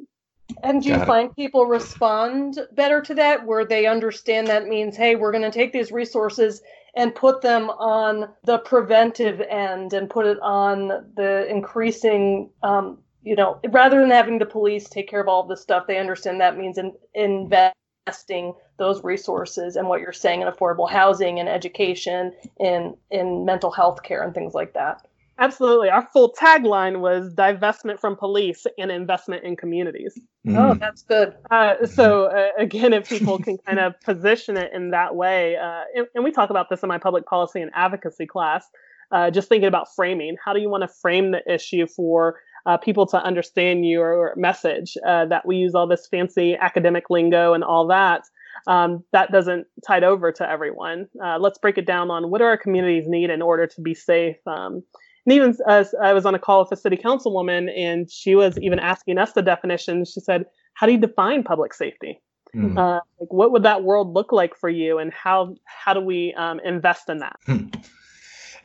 and do you find people respond better to that, where they understand that means, hey, we're going to take these resources and put them on the preventive end and put it on the increasing, um, you know, rather than having the police take care of all of this stuff, they understand that means in, investing those resources and what you're saying in affordable housing and education, in in mental health care and things like that. Absolutely. Our full tagline was divestment from police and investment in communities. Mm. Oh, that's good. Uh, so, uh, again, if people can kind of position it in that way, uh, and, and, we talk about this in my public policy and advocacy class, uh, just thinking about framing. How do you want to frame the issue for uh, people to understand your message? Uh, that we use all this fancy academic lingo and all that. Um, that doesn't tide over to everyone. let's break it down on what do our communities need in order to be safe. Um, and even as I was on a call with a city councilwoman, and she was even asking us the definition. She said, "How do you define public safety? Mm. Uh, like, what would that world look like for you, and how how do we um, invest in that?" Hmm.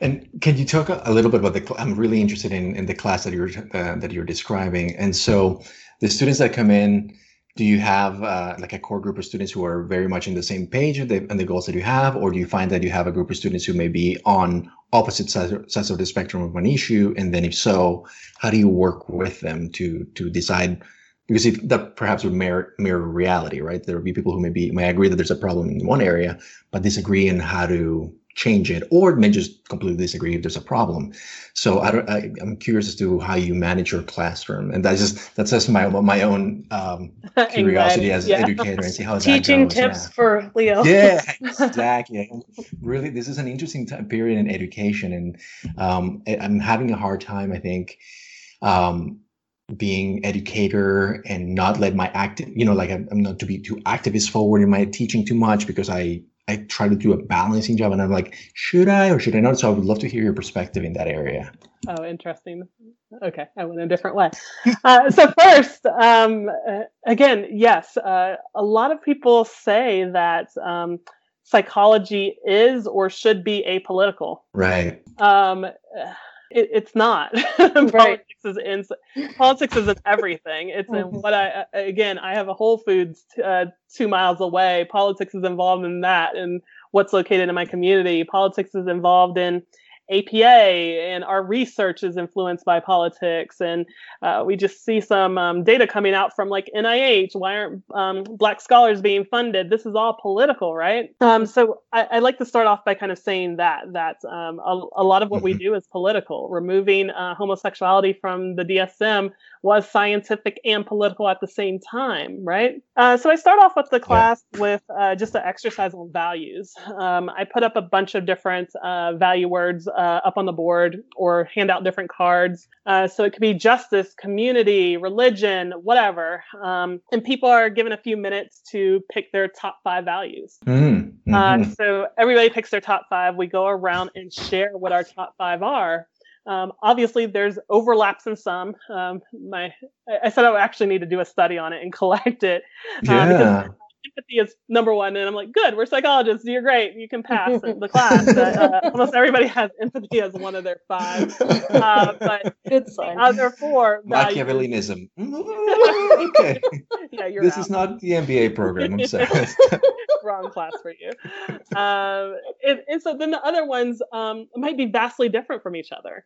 And can you talk a little bit about the? I'm really interested in, in the class that you're uh, that you're describing. And so, the students that come in, do you have uh, like a core group of students who are very much in the same page and the, the goals that you have, or do you find that you have a group of students who may be on opposite sides, sides of the spectrum of one issue? And then if so, how do you work with them to to decide? Because if that perhaps would mirror, mirror reality, right? There would be people who may be may agree that there's a problem in one area, but disagree in how to change it, or it may just completely disagree if there's a problem. So I don't, I, am curious as to how you manage your classroom, and that's just that's just my my own um, curiosity as an educator and see how teaching tips yeah. for Leo. Yeah, exactly. really, this is an interesting time period in education, and um, I'm having a hard time. I think. Um, being educator and not let my active you know like I'm, I'm, not to be too activist forward in my teaching too much because i I try to do a balancing job, and I'm like, should I or should I not? So I would love to hear your perspective in that area. Oh, interesting. Okay, I went a different way. Uh, so first, um, uh, again, yes, uh, a lot of people say that um, psychology is or should be apolitical. Right. Um, it, it's not. politics is in politics isn't everything. It's in what I again. I have a Whole Foods t- uh, two miles away. Politics is involved in that, and what's located in my community. Politics is involved in APA and our research is influenced by politics. And uh, we just see some um, data coming out from like NIH. Why aren't um, Black scholars being funded? This is all political, right? Um, so I, I, like to start off by kind of saying that that um, a, a, lot of what we mm-hmm. do is political. Removing uh, homosexuality from the DSM was scientific and political at the same time, right? Uh, so I start off with the class yeah. with uh, just an exercise on values. Um, I put up a bunch of different uh, value words uh, up on the board or hand out different cards. Uh, so it could be justice, community, religion, whatever. Um, and people are given a few minutes to pick their top five values. Mm-hmm. Uh, mm-hmm. so everybody picks their top five. We go around and share what our top five are. Um, obviously, there's overlaps in some. Um, my, I said I would actually need to do a study on it and collect it. Uh, yeah empathy is number one. And I'm like, good, we're psychologists. You're great. You can pass the class. But, uh, almost everybody has empathy as one of their five. Uh, but it's the other four. Machiavellianism. okay. Yeah, you're This out. is not the MBA program. I'm sorry. Wrong class for you. Um, and, and, so then the other ones um, might be vastly different from each other.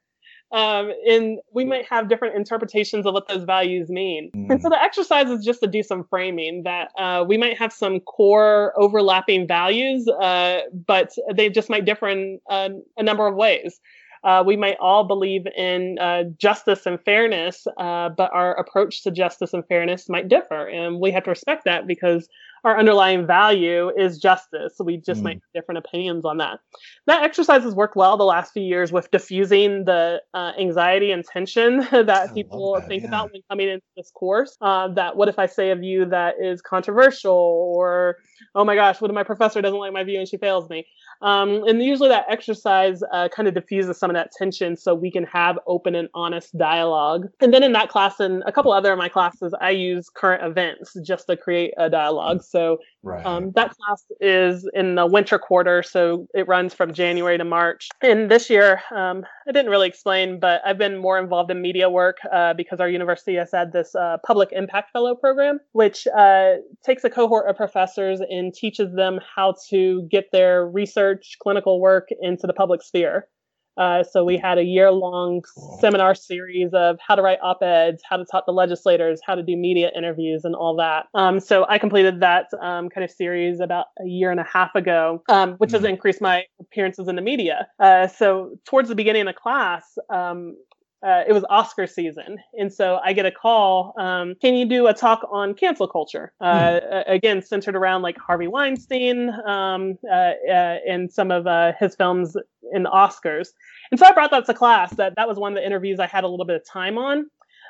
Um, and we might have different interpretations of what those values mean. Mm. And so the exercise is just to do some framing that uh, we might have some core overlapping values, uh, but they just might differ in uh, a number of ways. uh, we might all believe in uh, justice and fairness, uh, but our approach to justice and fairness might differ. And we have to respect that because our underlying value is justice. So we just mm. might have different opinions on that. That exercise has worked well the last few years with diffusing the uh, anxiety and tension that people that, think yeah. about when coming into this course. Uh, that what if I say a view that is controversial or oh my gosh, what if my professor doesn't like my view and she fails me? Um, and usually that exercise uh, kind of diffuses some of that tension so we can have open and honest dialogue. And then in that class and a couple other of my classes, I use current events just to create a dialogue. So right. um, that class is in the winter quarter, so it runs from January to March. And this year, um, I didn't really explain, but I've been more involved in media work uh, because our university has had this uh, public impact fellow program, which uh, takes a cohort of professors and teaches them how to get their research, clinical work into the public sphere. Uh, so we had a year long cool. seminar series of how to write op eds, how to talk to legislators, how to do media interviews, and all that. Um, so I completed that um, kind of series about a year and a half ago, um, which mm-hmm. has increased my appearances in the media. Uh, so towards the beginning of class, um, uh, it was Oscar season, and so I get a call. Um, can you do a talk on cancel culture? Uh, mm. Again, centered around like Harvey Weinstein um, uh, uh and some of uh, his films in the Oscars. And so I brought that to class. That that was one of the interviews I had a little bit of time on.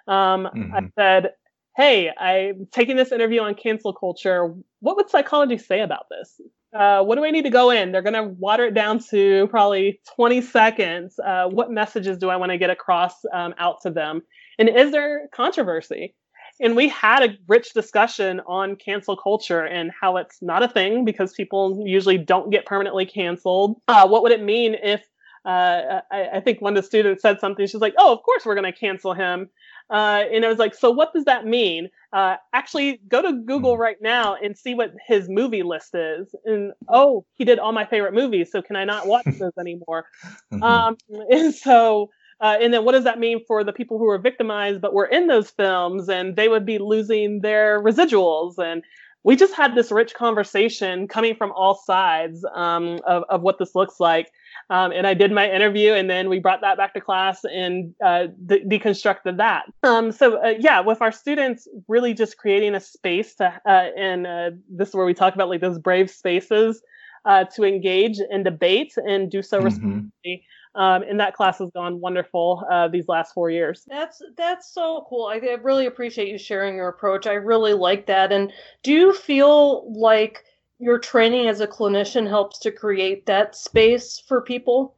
Um, mm-hmm. I said, "Hey, I'm taking this interview on cancel culture. What would psychology say about this?" uh, what do I need to go in? They're going to water it down to probably 20 seconds. Uh, what messages do I want to get across um, out to them? And is there controversy? And we had a rich discussion on cancel culture and how it's not a thing because people usually don't get permanently canceled. Uh, what would it mean if uh, I, I, think one of the students said something? She's like, "Oh, of course we're going to cancel him." Uh, and I was like, so what does that mean? Uh, actually, go to Google hmm. right now and see what his movie list is. And oh, he did all my favorite movies, so can I not watch those anymore? Mm-hmm. Um, and so, uh, and then what does that mean for the people who were victimized but were in those films and they would be losing their residuals? And we just had this rich conversation coming from all sides um, of, of what this looks like. Um, and I did my interview, and then we brought that back to class and uh, de- deconstructed that. Um, so uh, yeah, with our students, really just creating a space to, uh, and uh, this is where we talk about like those brave spaces uh, to engage and debate and do so mm-hmm. responsibly. Um, and that class has gone wonderful uh, these last four years. That's that's so cool. I, I really appreciate you sharing your approach. I really like that. And do you feel like your training as a clinician helps to create that space for people?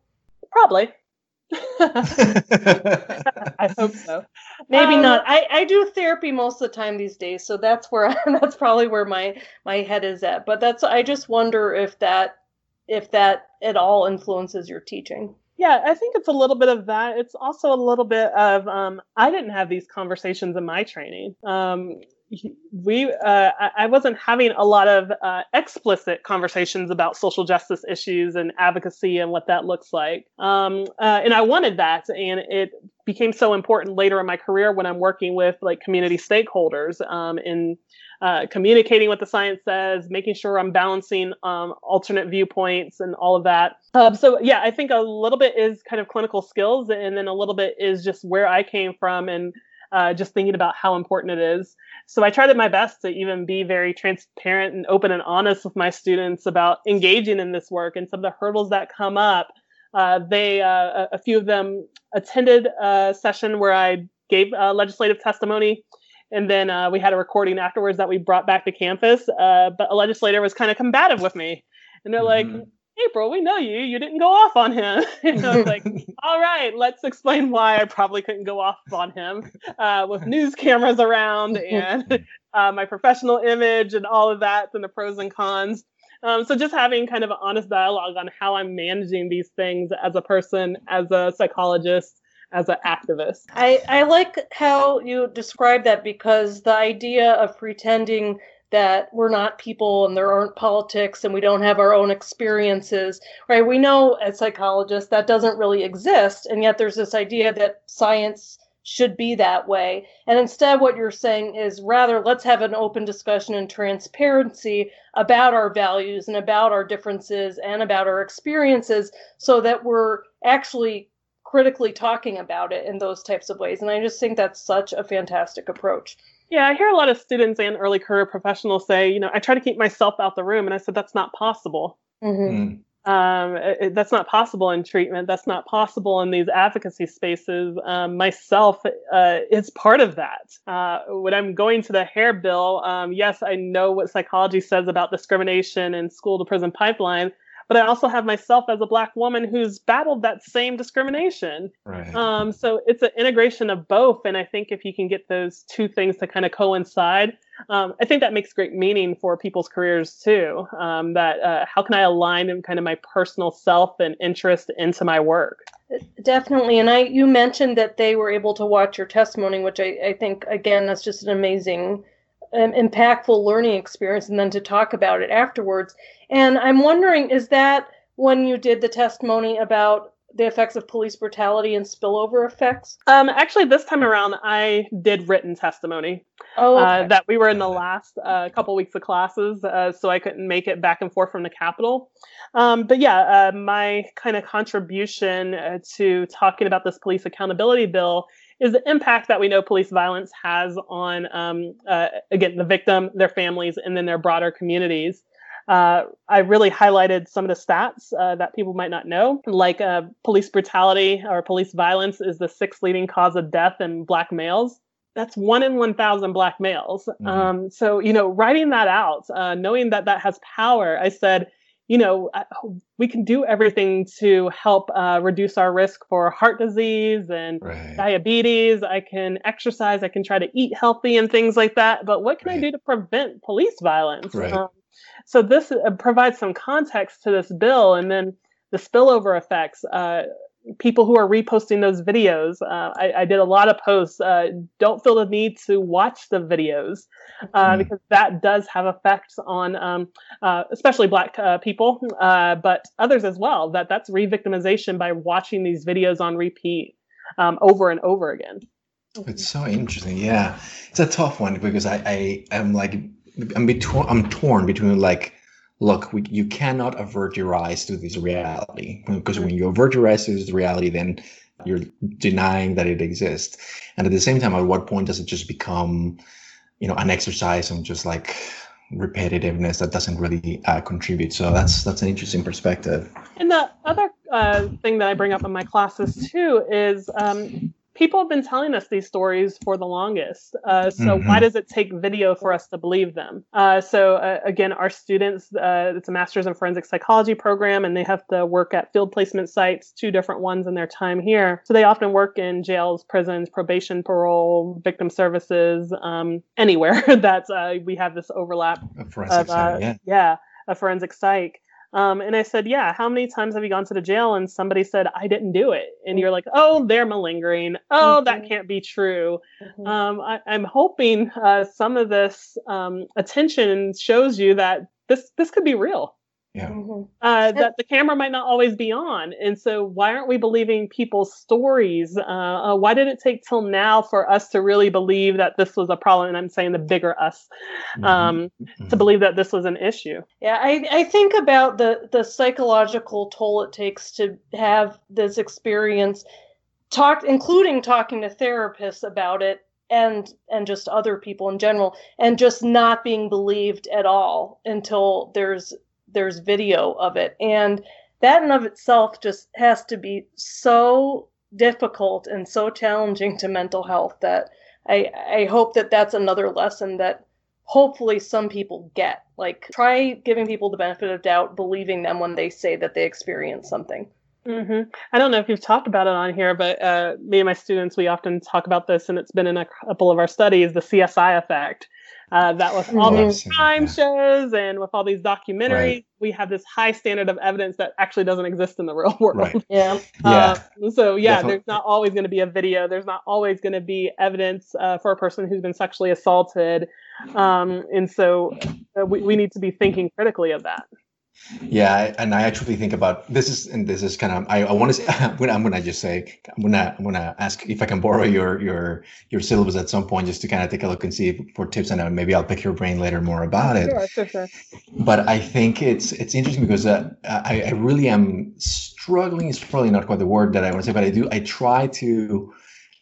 Probably. I hope so. Maybe um, not. I, I do therapy most of the time these days, so that's where I, that's probably where my my head is at. But that's I just wonder if that if that at all influences your teaching. Yeah, I think it's a little bit of that. It's also a little bit of um, I didn't have these conversations in my training. Um, we uh, I wasn't having a lot of uh, explicit conversations about social justice issues and advocacy and what that looks like. Um, uh, and I wanted that, and it became so important later in my career when I'm working with like community stakeholders um, in uh, communicating what the science says, making sure I'm balancing um, alternate viewpoints and all of that. Um, so yeah, I think a little bit is kind of clinical skills, and then a little bit is just where I came from and uh, just thinking about how important it is. So I tried my best to even be very transparent and open and honest with my students about engaging in this work and some of the hurdles that come up. Uh, they, uh, a few of them attended a session where I gave legislative testimony. And then uh, we had a recording afterwards that we brought back to campus. Uh, but a legislator was kind of combative with me. And they're mm-hmm. like, April, we know you. You didn't go off on him. and I was like, all right, let's explain why I probably couldn't go off on him uh, with news cameras around and uh, my professional image and all of that and the pros and cons. Um, so just having kind of an honest dialogue on how I'm managing these things as a person, as a psychologist, as an activist. I, I like how you describe that because the idea of pretending that we're not people and there aren't politics and we don't have our own experiences, right? We know as psychologists that doesn't really exist. And yet there's this idea that science should be that way. And instead, what you're saying is rather, let's have an open discussion and transparency about our values and about our differences and about our experiences so that we're actually critically talking about it in those types of ways. And I just think that's such a fantastic approach. Yeah, I hear a lot of students and early career professionals say, you know, I try to keep myself out the room, and I said that's not possible. Mm-hmm. Mm um, it, that's not possible in treatment. That's not possible in these advocacy spaces. Um, myself uh, is part of that. Uh, when I'm going to the hair bill, um, yes, I know what psychology says about discrimination and school to prison pipeline, but I also have myself as a black woman who's battled that same discrimination. Right. Um, so it's an integration of both, and I think if you can get those two things to kind of coincide, um, I think that makes great meaning for people's careers too. Um, that uh, how can I align in kind of my personal self and interest into my work? Definitely, and I you mentioned that they were able to watch your testimony, which I, I think again that's just an amazing um, impactful learning experience and then to talk about it afterwards. And I'm wondering, is that when you did the testimony about the effects of police brutality and spillover effects? Um, actually, this time around, I did written testimony. Oh, uh, okay. uh, that we were in the last uh, couple weeks of classes, uh, so I couldn't make it back and forth from the Capitol. Um, but yeah, uh, my kind of contribution uh, to talking about this police accountability bill is the impact that we know police violence has on, um, uh, again, the victim, their families, and then their broader communities. Uh, I really highlighted some of the stats uh, that people might not know, like uh, police brutality or police violence is the sixth leading cause of death in Black males. That's one in 1,000 Black males. Mm-hmm. Um, so, you know, writing that out, uh, knowing that that has power, I said, you know, we can do everything to help uh, reduce our risk for heart disease and right. diabetes. I can exercise. I can try to eat healthy and things like that. But what can right. I do to prevent police violence? Right. Um, so this uh, provides some context to this bill, and then the spillover effects. Uh, people who are reposting those videos. Uh, I, I, did a lot of posts. Uh, don't feel the need to watch the videos uh, mm. because that does have effects on, um, uh, especially Black uh, people, uh, but others as well. That that's re-victimization by watching these videos on repeat um, over and over again. It's so interesting. Yeah, it's a tough one because I I am like I'm between I'm torn between like look, we, you cannot avert your eyes to this reality because when you avert your eyes to this reality, then you're denying that it exists. And at the same time, at what point does it just become, you know, an exercise and just like repetitiveness that doesn't really uh, contribute? So that's that's an interesting perspective. And the other uh, thing that I bring up in my classes too is um, people have been telling us these stories for the longest. Uh, so mm-hmm. why does it take video for us to believe them? Uh, so uh, again, our students, uh, it's a master's in forensic psychology program, and they have to work at field placement sites, two different ones in their time here. So they often work in jails, prisons, probation, parole, victim services, um, anywhere that uh, we have this overlap. A forensic of, uh, yeah. yeah, a forensic psych. Um, and I said, Yeah, how many times have you gone to the jail? And somebody said, I didn't do it. And you're like, Oh, they're malingering. Oh, mm-hmm. that can't be true. Mm-hmm. Um, I, am hoping uh, some of this um, attention shows you that this this could be real. Yeah. Mm-hmm. Uh, that the camera might not always be on. And so, why aren't we believing people's stories? Uh, uh, why did it take till now for us to really believe that this was a problem? And I'm saying the bigger us mm-hmm. um, mm-hmm. to believe that this was an issue. Yeah, I, I think about the, the psychological toll it takes to have this experience, talk, including talking to therapists about it and and just other people in general and just not being believed at all until there's there's video of it and that in of itself just has to be so difficult and so challenging to mental health that I I hope that that's another lesson that hopefully some people get. Like try giving people the benefit of doubt, believing them when they say that they experience something. Mm-hmm. I don't know if you've talked about it on here, but uh, me and my students, we often talk about this, and it's been in a couple of our studies the CSI effect, uh, that with all these crime shows and with all these documentaries, right. we have this high standard of evidence that actually doesn't exist in the real world. Right. Yeah. Uh, so yeah, Definitely. there's not always going to be a video. There's not always going to be evidence uh, for a person who's been sexually assaulted, um, and so uh, we we need to be thinking critically of that. Yeah, and I actually think about this is and this is kind of I, I want to say I'm gonna, I'm gonna just say I'm gonna I'm gonna ask if I can borrow your your your syllabus at some point just to kind of take a look and see for tips and maybe I'll pick your brain later more about it. Sure, sure, sure. But I think it's it's interesting because uh, I I really am struggling is probably not quite the word that I want to say, but I do I try to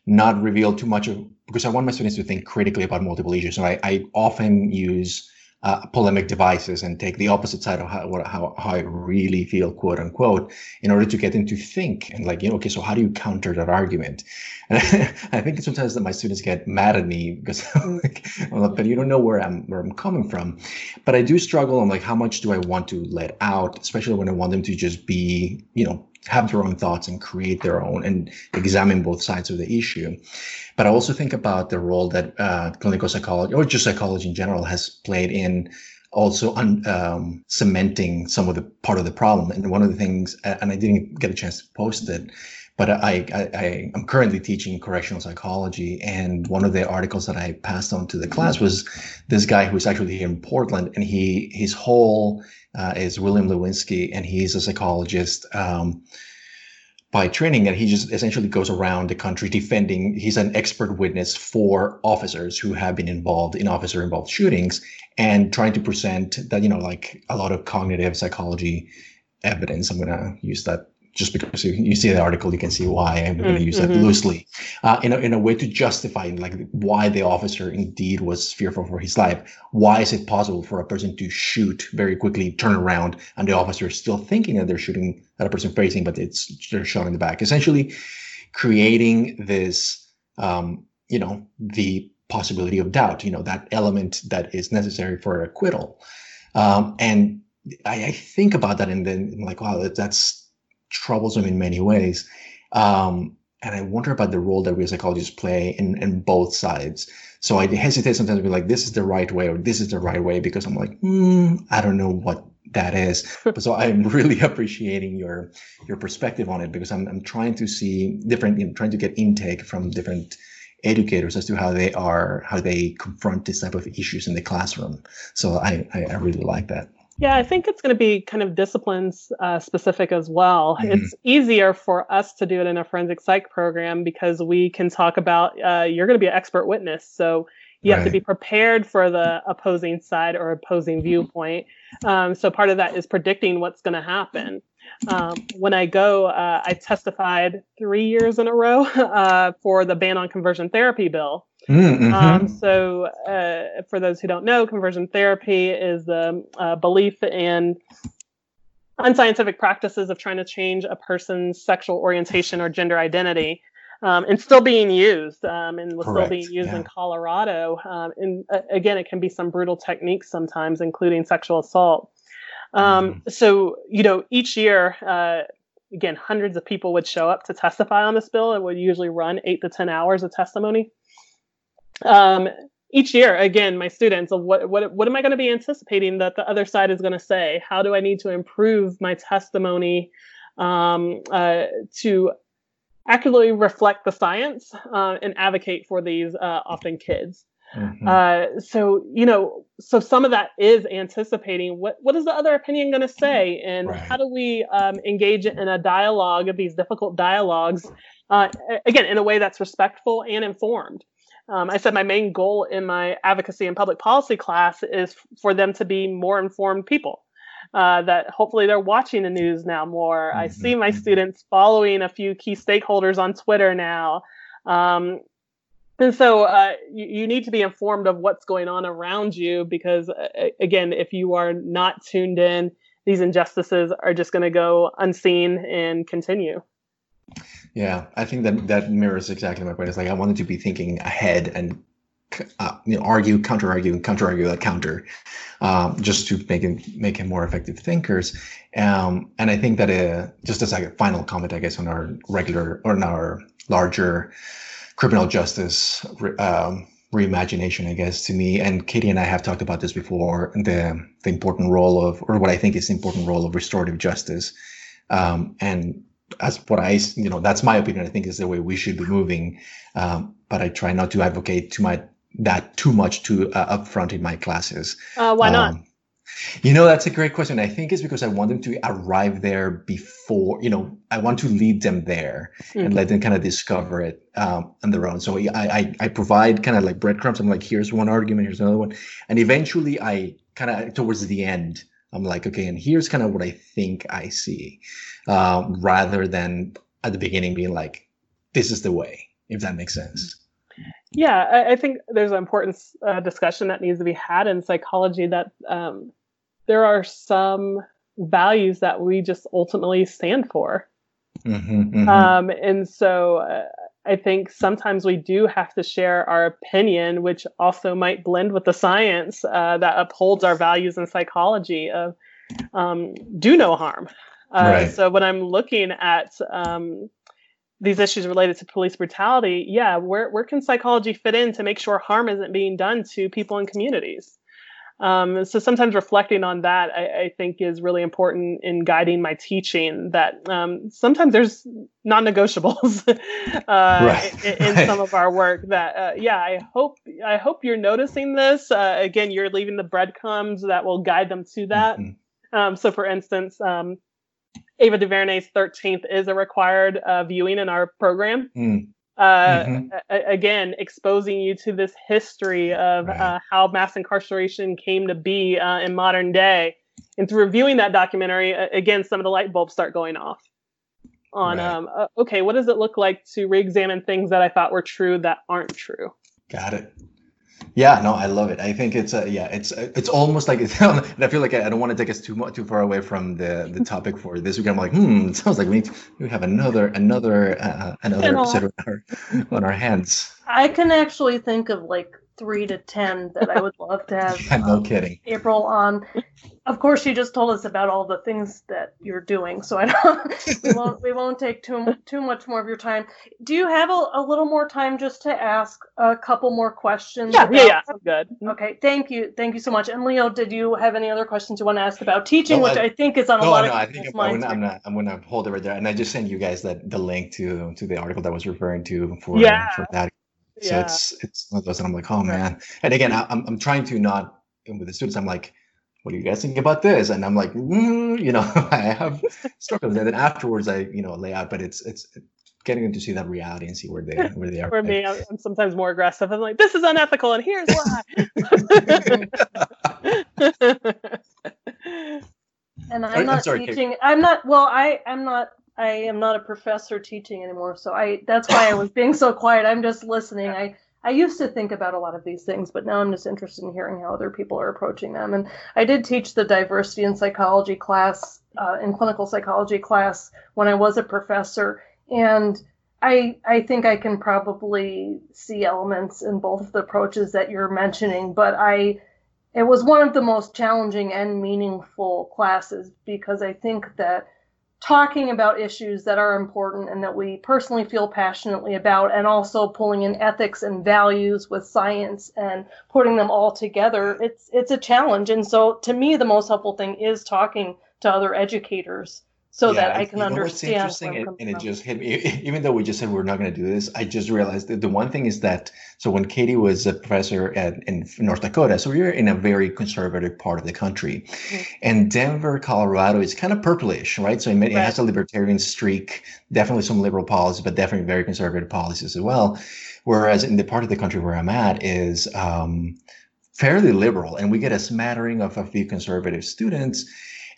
not reveal too much of because I want my students to think critically about multiple issues. So I, I often use uh, polemic devices and take the opposite side of how, how, how I really feel, quote unquote, in order to get them to think and like, you know, okay, so how do you counter that argument? And I think sometimes that my students get mad at me because I'm like, but you don't know where I'm, where I'm coming from. But I do struggle. I'm like, how much do I want to let out, especially when I want them to just be, you know, have their own thoughts and create their own and examine both sides of the issue. But I also think about the role that uh, clinical psychology or just psychology in general has played in also un, um, cementing some of the part of the problem. And one of the things, and I didn't get a chance to post it, but I, I, am currently teaching correctional psychology, and one of the articles that I passed on to the class was this guy who's actually here in Portland, and he his whole uh, is William Lewinski, and he's a psychologist. Um, by training and he just essentially goes around the country defending he's an expert witness for officers who have been involved in officer involved shootings and trying to present that you know like a lot of cognitive psychology evidence i'm going to use that just because you, see the article, you can see why I'm going to use that mm-hmm. loosely, uh, in, a, in a way to justify like why the officer indeed was fearful for his life. Why is it possible for a person to shoot very quickly, turn around, and the officer is still thinking that they're shooting at a person facing, but it's they're shot in the back. Essentially, creating this, um, you know, the possibility of doubt. You know, that element that is necessary for acquittal. Um, and I, I, think about that and then I'm like, wow, that's troublesome in many ways. Um, and I wonder about the role that we as psychologists play in, in both sides. So I hesitate sometimes to be like, this is the right way or this is the right way because I'm like, hmm, I don't know what that is. so I'm really appreciating your your perspective on it because I'm I'm trying to see different, you know, trying to get intake from different educators as to how they are how they confront this type of issues in the classroom. So I I, I really like that. Yeah, I think it's going to be kind of disciplines uh, specific as well. Mm-hmm. It's easier for us to do it in a forensic psych program because we can talk about uh, you're going to be an expert witness. So you right. have to be prepared for the opposing side or opposing viewpoint. Um, so part of that is predicting what's going to happen. Um, when I go, uh, I testified three years in a row uh, for the ban on conversion therapy bill. Mm-hmm. Um, so, uh, for those who don't know, conversion therapy is the uh, belief in unscientific practices of trying to change a person's sexual orientation or gender identity. Um, and still being used, um, and was still being used yeah. in Colorado. Um, and uh, again, it can be some brutal techniques sometimes, including sexual assault. Um, mm-hmm. So, you know, each year, uh, again, hundreds of people would show up to testify on this bill. It would usually run eight to 10 hours of testimony um, each year again my students of what what what am i going to be anticipating that the other side is going to say how do i need to improve my testimony um, uh, to accurately reflect the science uh, and advocate for these uh, often kids mm-hmm. Uh, so you know so some of that is anticipating what what is the other opinion going to say and right. how do we um, engage in a dialogue of these difficult dialogues uh, again in a way that's respectful and informed um, I said my main goal in my advocacy and public policy class is for them to be more informed people. Uh, that hopefully they're watching the news now more. Mm-hmm. I see my mm-hmm. students following a few key stakeholders on Twitter now. Um, and so uh, you, you, need to be informed of what's going on around you because, uh, again, if you are not tuned in, these injustices are just going to go unseen and continue. Yeah, I think that that mirrors exactly my point. It's like I wanted to be thinking ahead and uh, you know, argue, counter argue, and counter argue that counter, um, just to make it make him more effective thinkers. Um, and I think that uh, just as a final comment, I guess, on our regular or on our larger criminal justice um, reimagination, I guess, to me. And Katie and I have talked about this before. The the important role of, or what I think is the important role of restorative justice. Um, and as what I, you know, that's my opinion. I think is the way we should be moving. Um, but I try not to advocate too much that too much too uh, upfront in my classes. Uh, why not? Um, You know, that's a great question. I think it's because I want them to arrive there before, you know, I want to lead them there mm-hmm. and let them kind of discover it um, on their own. So I, I, I provide kind of like breadcrumbs. I'm like, here's one argument, here's another one. And eventually I kind of, towards the end, I'm like, okay, and here's kind of what I think I see, um, rather than at the beginning being like, this is the way, if that makes sense. Yeah, I, I think there's an important uh, discussion that needs to be had in psychology that um, there are some values that we just ultimately stand for. Mm-hmm, mm-hmm. Um, and so uh, I think sometimes we do have to share our opinion, which also might blend with the science uh, that upholds our values in psychology of um, do no harm. Uh, right. So when I'm looking at um, these issues related to police brutality, yeah, where where can psychology fit in to make sure harm isn't being done to people in communities? Um, so sometimes reflecting on that, I, I, think, is really important in guiding my teaching. That um, sometimes there's non-negotiables uh, right. in, in right. some of our work. That uh, yeah, I hope I hope you're noticing this. Uh, again, you're leaving the breadcrumbs that will guide them to that. Mm-hmm. Um, so, for instance, um, Ava DuVernay's 13th is a required uh, viewing in our program. Mm. Uh, mm-hmm. a- again, exposing you to this history of right. uh, how mass incarceration came to be uh, in modern day. And through reviewing that documentary, again, some of the light bulbs start going off on, right. um, uh, okay, what does it look like to re examine things that I thought were true that aren't true? Got it. Yeah, no, I love it. I think it's a yeah, it's it's almost like it's, and I feel like I, don't want to take us too much too far away from the the topic for this week. I'm like, hmm, it sounds like we need to, we have another another uh, another episode on our, on our hands. I can actually think of like three to ten that I would love to have. yeah, no um, kidding. April on. Of course, you just told us about all the things that you're doing, so I don't. we won't. We won't take too too much more of your time. Do you have a, a little more time just to ask a couple more questions? Yeah, yeah, yeah. I'm good. Okay, thank you, thank you so much. And Leo, did you have any other questions you want to ask about teaching, no, which I, I, think is on no, a lot no, of I think I'm, I'm, not. I'm gonna hold it right there, and I just sent you guys that the link to to the article that I was referring to for yeah. for that so yeah. it's it's one of those, and I'm like, oh man. And again, I, am I'm trying to not with the students. I'm like, what do you guys think about this? And I'm like, mm, you know, I have struggles. And then afterwards, I you know lay out, but it's it's getting them to see that reality and see where they where they are. For me, I'm sometimes more aggressive. I'm like, this is unethical, and here's why. and I'm not I'm sorry, teaching. Kate. I'm not. Well, I I'm not I am not a professor teaching anymore, so I that's why I was being so quiet. I'm just listening. I I used to think about a lot of these things, but now I'm just interested in hearing how other people are approaching them. And I did teach the diversity in psychology class, uh, in clinical psychology class when I was a professor, and I I think I can probably see elements in both of the approaches that you're mentioning, but I it was one of the most challenging and meaningful classes because I think that talking about issues that are important and that we personally feel passionately about, and also pulling in ethics and values with science and putting them all together, it's it's a challenge. And so, to me, the most helpful thing is talking to other educators so yeah, that I can understand. interesting, and, and it just hit me. Even though we just said we're not going to do this, I just realized that the one thing is that so when Katie was a professor at, in North Dakota, so we are in a very conservative part of the country, mm-hmm. and Denver, Colorado is kind of purplish, right? So it, right. it has a libertarian streak, definitely some liberal policies, but definitely very conservative policies as well. Whereas in the part of the country where I'm at is um, fairly liberal, and we get a smattering of a few conservative students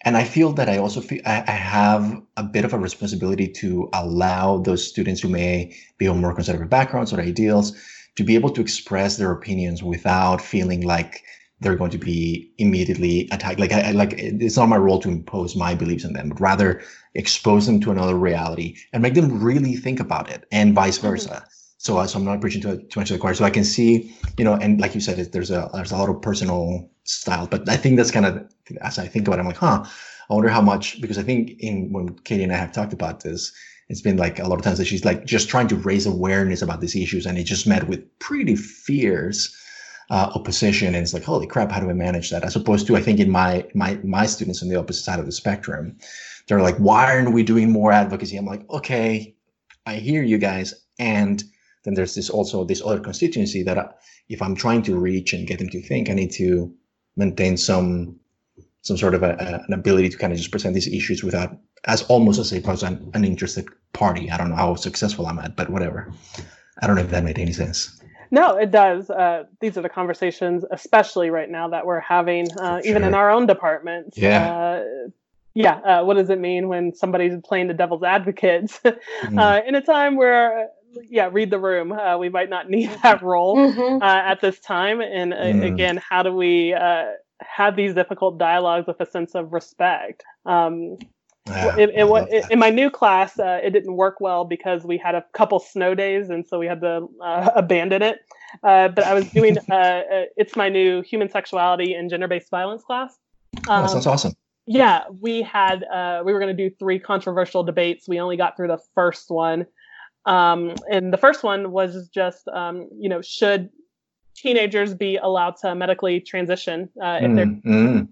and I feel that I also feel I, I have a bit of a responsibility to allow those students who may be on more conservative backgrounds or ideals to be able to express their opinions without feeling like they're going to be immediately attacked. Like I, I, like it's not my role to impose my beliefs on them, but rather expose them to another reality and make them really think about it, and vice mm-hmm. versa. Mm-hmm. So, uh, so I'm not preaching to too much to the choir. So I can see, you know, and like you said, there's a there's a lot of personal style. But I think that's kind of as I think about it, I'm like, huh, I wonder how much because I think in when Katie and I have talked about this, it's been like a lot of times that she's like just trying to raise awareness about these issues, and it just met with pretty fierce uh, opposition. And it's like, holy crap, how do I manage that? As opposed to I think in my my my students on the opposite side of the spectrum, they're like, why aren't we doing more advocacy? I'm like, okay, I hear you guys, and then there's this also this other constituency that if I'm trying to reach and get them to think, I need to maintain some some sort of a, a, an ability to kind of just present these issues without as almost as if I was an, an interested party. I don't know how successful I'm at, but whatever. I don't know if that made any sense. No, it does. Uh, these are the conversations, especially right now, that we're having, uh, sure. even in our own departments. Yeah. Uh, yeah. Uh, what does it mean when somebody's playing the devil's advocate mm. in a time where, yeah, read the room? Uh, we might not need that role mm-hmm. at this time. And mm. again, how do we have these difficult dialogues with a sense of respect? Um, yeah, it, it, it, in my new class, uh, it didn't work well because we had a couple snow days, and so we had to uh, abandon it. Uh, but I was doing uh, uh, it's my new human sexuality and gender based violence class. Um, oh, sounds awesome. Yeah, we had uh, we were going to do three controversial debates. We only got through the first one, um, and the first one was just um, you know should teenagers be allowed to medically transition if mm, they're mm.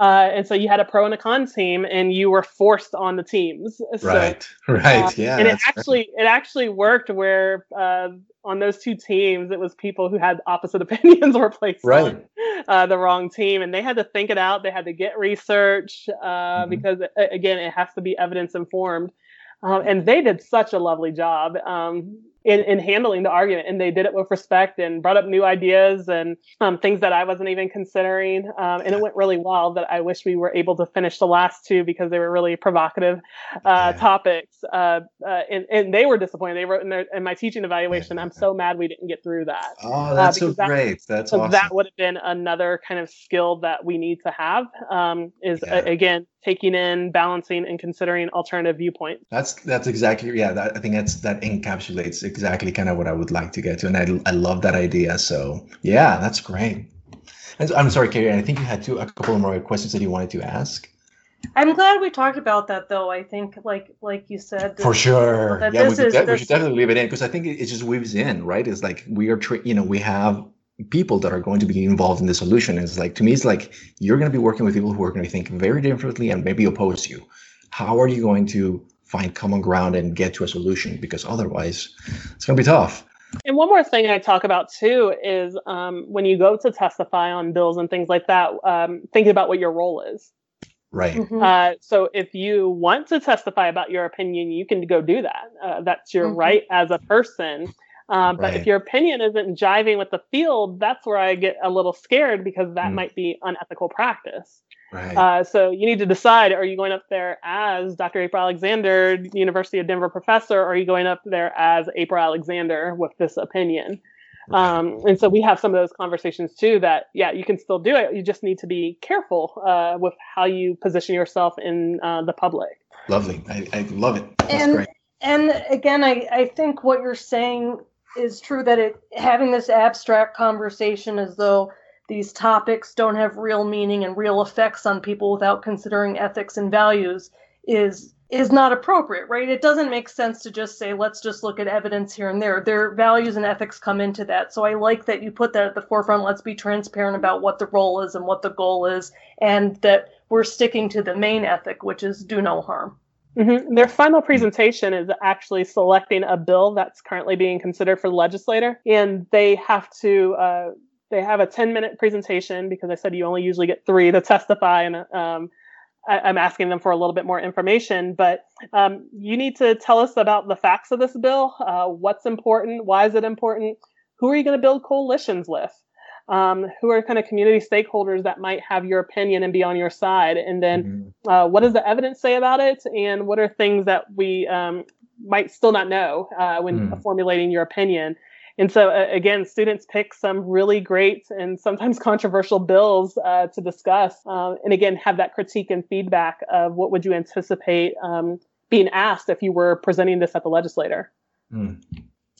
Uh, and so you had a pro and a con team, and you were forced on the teams. So, right, right, uh, yeah. And it actually it actually worked where uh, on those two teams, it was people who had opposite opinions were placed right. on uh, the wrong team, and they had to think it out. They had to get research uh, mm-hmm. because again, it has to be evidence informed. Um, and they did such a lovely job. Um, in, in handling the argument and they did it with respect and brought up new ideas and um, things that i wasn't even considering um, and it went really well that i wish we were able to finish the last two because they were really provocative uh, yeah. topics uh, uh, and, and they were disappointed they wrote in, their, in my teaching evaluation i'm so mad we didn't get through that oh that's so that, great that's awesome. that would have been another kind of skill that we need to have um, is yeah. again taking in balancing and considering alternative viewpoints that's that's exactly yeah that, i think that's that encapsulates exactly kind of what I would like to get to, and I I love that idea. So yeah, that's great. And I'm sorry, Carrie. I think you had two a couple more questions that you wanted to ask. I'm glad we talked about that, though. I think, like like you said, for sure. Yeah, we, is, de- we, should definitely leave it in because I think it, it, just weaves in, right? It's like we are, tra- you know, we have people that are going to be involved in the solution. is like to me, it's like you're going to be working with people who are going to think very differently and maybe oppose you. How are you going to find common ground and get to a solution because otherwise it's going to be tough. And one more thing I talk about too is um, when you go to testify on bills and things like that, um, thinking about what your role is. Right. Mm-hmm. Uh, so if you want to testify about your opinion, you can go do that. Uh, that's your mm-hmm. right as a person. Um, but right. if your opinion isn't jiving with the field, that's where I get a little scared because that mm. might be unethical practice. Right. Uh, so you need to decide: Are you going up there as Dr. April Alexander, University of Denver professor, or are you going up there as April Alexander with this opinion? Right. Um, and so we have some of those conversations too. That yeah, you can still do it. You just need to be careful uh, with how you position yourself in uh, the public. Lovely, I, I love it. That's and, great. And again, I, I think what you're saying is true that it having this abstract conversation as though these topics don't have real meaning and real effects on people without considering ethics and values is is not appropriate, right? It doesn't make sense to just say, let's just look at evidence here and there. Their values and ethics come into that. So I like that you put that at the forefront. Let's be transparent about what the role is and what the goal is, and that we're sticking to the main ethic, which is do no harm. Mm-hmm. Their final presentation is actually selecting a bill that's currently being considered for the legislator, and they have to uh, they have a 10 minute presentation because I said you only usually get three to testify, and um, I, am asking them for a little bit more information. But um, you need to tell us about the facts of this bill, uh, what's important, why is it important, who are you going to build coalitions with, um, who are kind of community stakeholders that might have your opinion and be on your side, and then mm-hmm. uh, what does the evidence say about it, and what are things that we um, might still not know uh, when mm. formulating your opinion and so uh, again, students pick some really great and sometimes controversial bills uh, to discuss, um, and again have that critique and feedback of what would you anticipate um, being asked if you were presenting this at the legislator. Mm.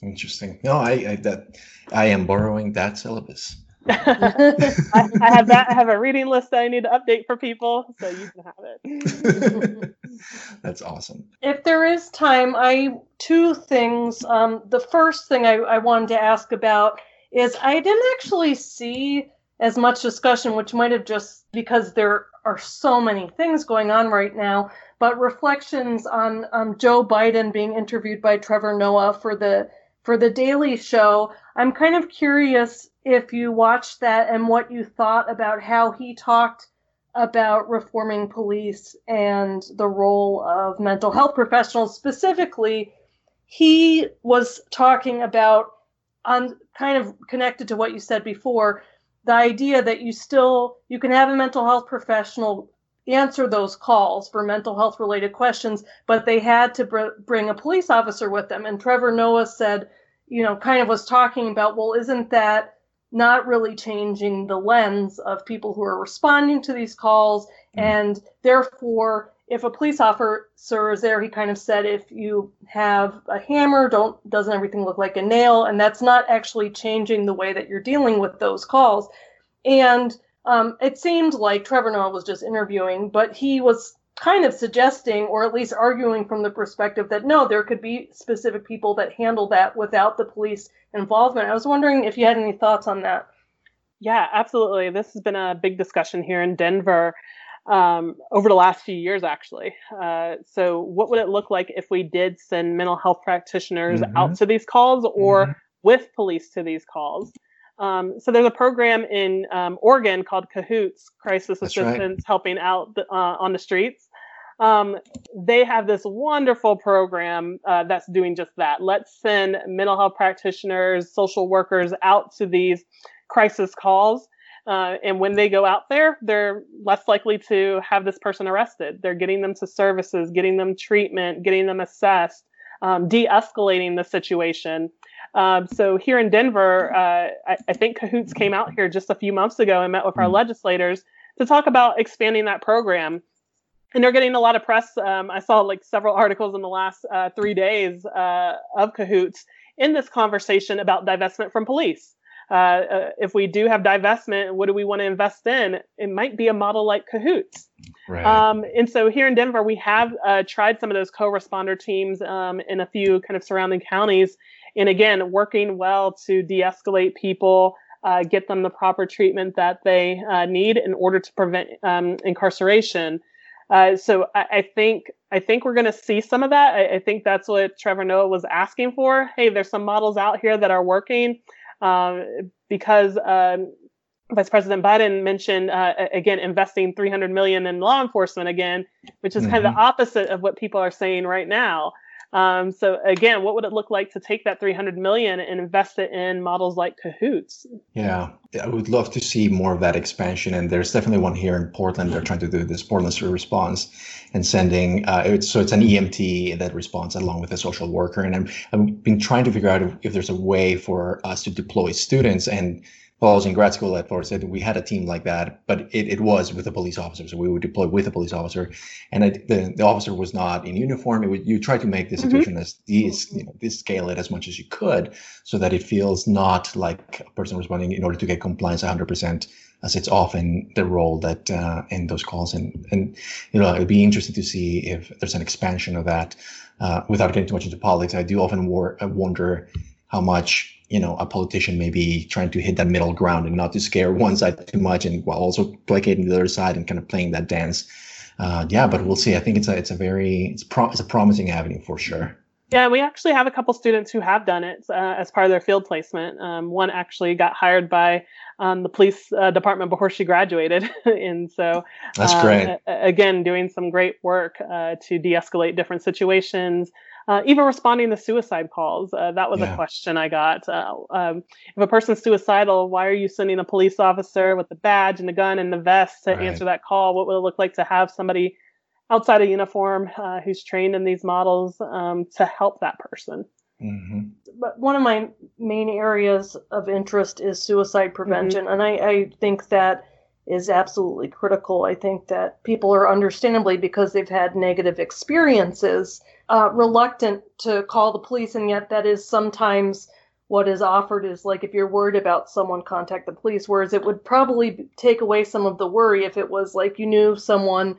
Interesting. No, I, I that I am borrowing that syllabus. I, I, have that. I have a reading list that I need to update for people, so you can have it. That's awesome. If there is time, I two things. Um, the first thing I, I wanted to ask about is I didn't actually see as much discussion, which might have just because there are so many things going on right now, but reflections on um, Joe Biden being interviewed by Trevor Noah for the for the Daily Show. I'm kind of curious if you watched that and what you thought about how he talked about reforming police and the role of mental health professionals. Specifically, he was talking about, on kind of connected to what you said before, the idea that you still you can have a mental health professional answer those calls for mental health related questions, but they had to br- bring a police officer with them. And Trevor Noah said, you know, kind of was talking about, well, isn't that not really changing the lens of people who are responding to these calls? Mm-hmm. And therefore, if a police officer is there, he kind of said, if you have a hammer, don't doesn't everything look like a nail? And that's not actually changing the way that you're dealing with those calls. And um, it seemed like Trevor Noah was just interviewing, but he was kind of suggesting, or at least arguing from the perspective that no, there could be specific people that handle that without the police involvement. I was wondering if you had any thoughts on that. Yeah, absolutely. This has been a big discussion here in Denver um, over the last few years, actually. Uh, so, what would it look like if we did send mental health practitioners mm-hmm. out to these calls or mm-hmm. with police to these calls? Um, so there's a program in um, Oregon called Cahoots, Crisis That's Assistance right. Helping Out the, uh, on the Streets. Um, they have this wonderful program uh, that's doing just that. Let's send mental health practitioners, social workers out to these crisis calls. Uh, and when they go out there, they're less likely to have this person arrested. They're getting them to services, getting them treatment, getting them assessed, um, de escalating the situation. Um, so here in Denver, uh, I, I, think Cahoots came out here just a few months ago and met with our mm. legislators to talk about expanding that program. And they're getting a lot of press. Um, I saw like several articles in the last uh, three days uh, of Cahoots in this conversation about divestment from police. Uh, uh, if we do have divestment, what do we want to invest in? It might be a model like Cahoots. Right. Um, and so here in Denver, we have uh, tried some of those co-responder teams um, in a few kind of surrounding counties, and again, working well to de-escalate people, uh, get them the proper treatment that they uh, need in order to prevent um, incarceration. Uh, so I, I, think I think we're going to see some of that. I, I, think that's what Trevor Noah was asking for. Hey, there's some models out here that are working um, because um, Vice President Biden mentioned uh, again investing 300 million in law enforcement again, which is mm-hmm. kind of the mm-hmm. opposite of what people are saying right now. Um, so again, what would it look like to take that 300 million and invest it in models like Cahoots? Yeah, I would love to see more of that expansion. And there's definitely one here in Portland. They're trying to do this Portland Street response and sending. Uh, it's, so it's an EMT that responds along with a social worker. And I'm, I've been trying to figure out if, if there's a way for us to deploy students and while I was in grad school at Florida State, we had a team like that, but it, it was with a police officer. So we would deploy with a police officer, and it, the, the officer was not in uniform. Would, you try to make the mm-hmm. situation mm-hmm. as these, you know, this scale it as much as you could, so that it feels not like a person responding in order to get compliance 100%, as it's often the role that uh, in those calls. And and you know, it'd be interesting to see if there's an expansion of that. Uh, without getting too much into politics, I do often war- wonder how much you know a politician may be trying to hit that middle ground and not to scare one side too much and while also placating the other side and kind of playing that dance uh, yeah but we'll see i think it's a it's a very it's, pro- it's a promising avenue for sure yeah, we actually have a couple students who have done it uh, as part of their field placement. Um, one actually got hired by um, the police uh, department before she graduated, and so that's uh, great. again, doing some great work uh, to de-escalate different situations, uh, even responding to suicide calls. Uh, that was yeah. a question I got. Uh, um, if a person's suicidal, why are you sending a police officer with the badge and the gun and the vest to right. answer that call? What would it look like to have somebody outside of uniform uh, who's trained in these models um, to help that person? Mm-hmm. But one of my main areas of interest is suicide prevention, mm-hmm. and I, I think that is absolutely critical. I think that people are understandably, because they've had negative experiences, uh, reluctant to call the police, and yet that is sometimes what is offered is like if you're worried about someone, contact the police. Whereas it would probably take away some of the worry if it was like you knew someone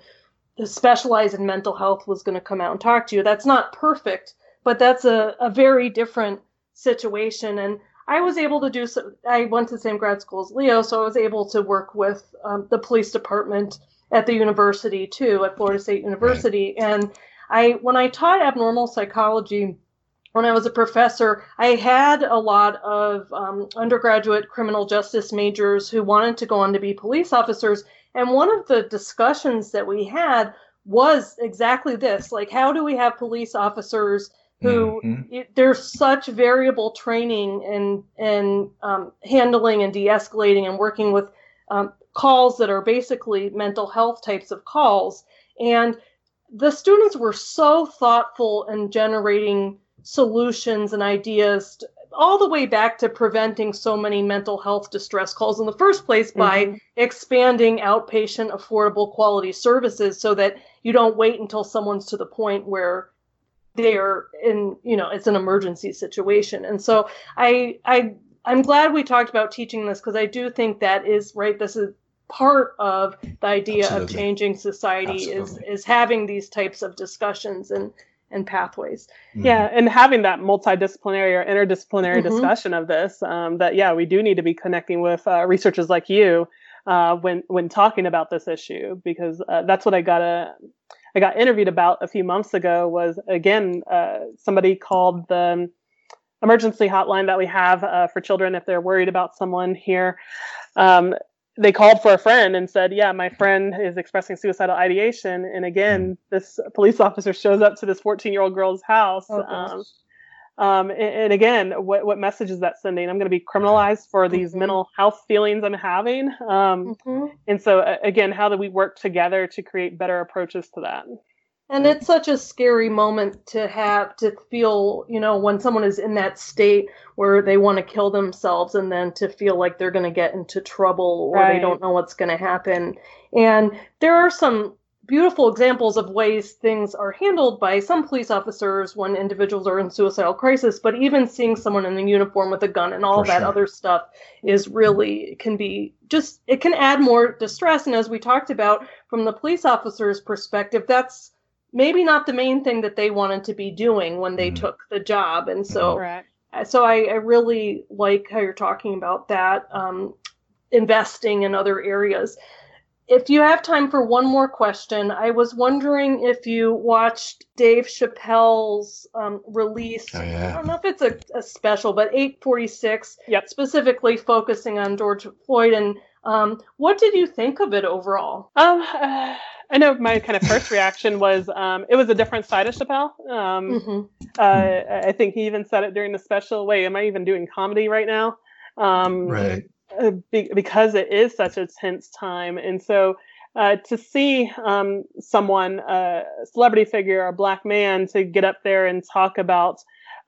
specialized in mental health was going to come out and talk to you. That's not perfect, but that's a, a very different situation. And I was able to do so. I went to the same grad school as Leo, so I was able to work with um, the police department at the university too, at Florida State University. And I, when I taught abnormal psychology, when I was a professor, I had a lot of um, undergraduate criminal justice majors who wanted to go on to be police officers. And one of the discussions that we had was exactly this like, how do we have police officers who mm-hmm. it, there's such variable training and, and um, handling and de escalating and working with um, calls that are basically mental health types of calls. And the students were so thoughtful in generating solutions and ideas to, all the way back to preventing so many mental health distress calls in the first place by mm-hmm. expanding outpatient affordable quality services so that you don't wait until someone's to the point where they're in you know it's an emergency situation and so i i i'm glad we talked about teaching this because i do think that is right this is part of the idea Absolutely. of changing society Absolutely. is is having these types of discussions and and pathways. Mm-hmm. Yeah, and having that multidisciplinary or interdisciplinary mm-hmm. discussion of this, um, that yeah, we do need to be connecting with uh, researchers like you uh, when when talking about this issue because uh, that's what I got a I got interviewed about a few months ago was again uh, somebody called the emergency hotline that we have uh, for children if they're worried about someone here. Um, they called for a friend and said, "Yeah, my friend is expressing suicidal ideation." And again, hmm. this police officer shows up to this 14-year-old girl's house. Oh, um, um, and, and, again, what what message is that sending? I'm going to be criminalized for these mm-hmm. mental health feelings I'm having. Um, mm-hmm. And so, again, how do we work together to create better approaches to that? And it's such a scary moment to have to feel, you know, when someone is in that state where they want to kill themselves and then to feel like they're going to get into trouble or right. they don't know what's going to happen. And there are some beautiful examples of ways things are handled by some police officers when individuals are in suicidal crisis, but even seeing someone in the uniform with a gun and all that sure. other stuff is really can be just it can add more distress. And as we talked about from the police officer's perspective, that's maybe not the main thing that they wanted to be doing when they mm-hmm. took the job. And so, right. so I, I, really like how you're talking about that, um, investing in other areas. If you have time for one more question, I was wondering if you watched Dave Chappelle's um, release. Oh, yeah. I don't know if it's a, a special, but 846, yep. specifically focusing on George Floyd. And um, what did you think of it overall? Um, uh, I know my kind of first reaction was um, it was a different side of Chappelle. Um, mm-hmm. uh, I think he even said it during the special. Wait, am I even doing comedy right now? Um, right. Uh, be- because it is such a tense time, and so uh, to see um, someone, uh, a celebrity figure, a black man, to get up there and talk about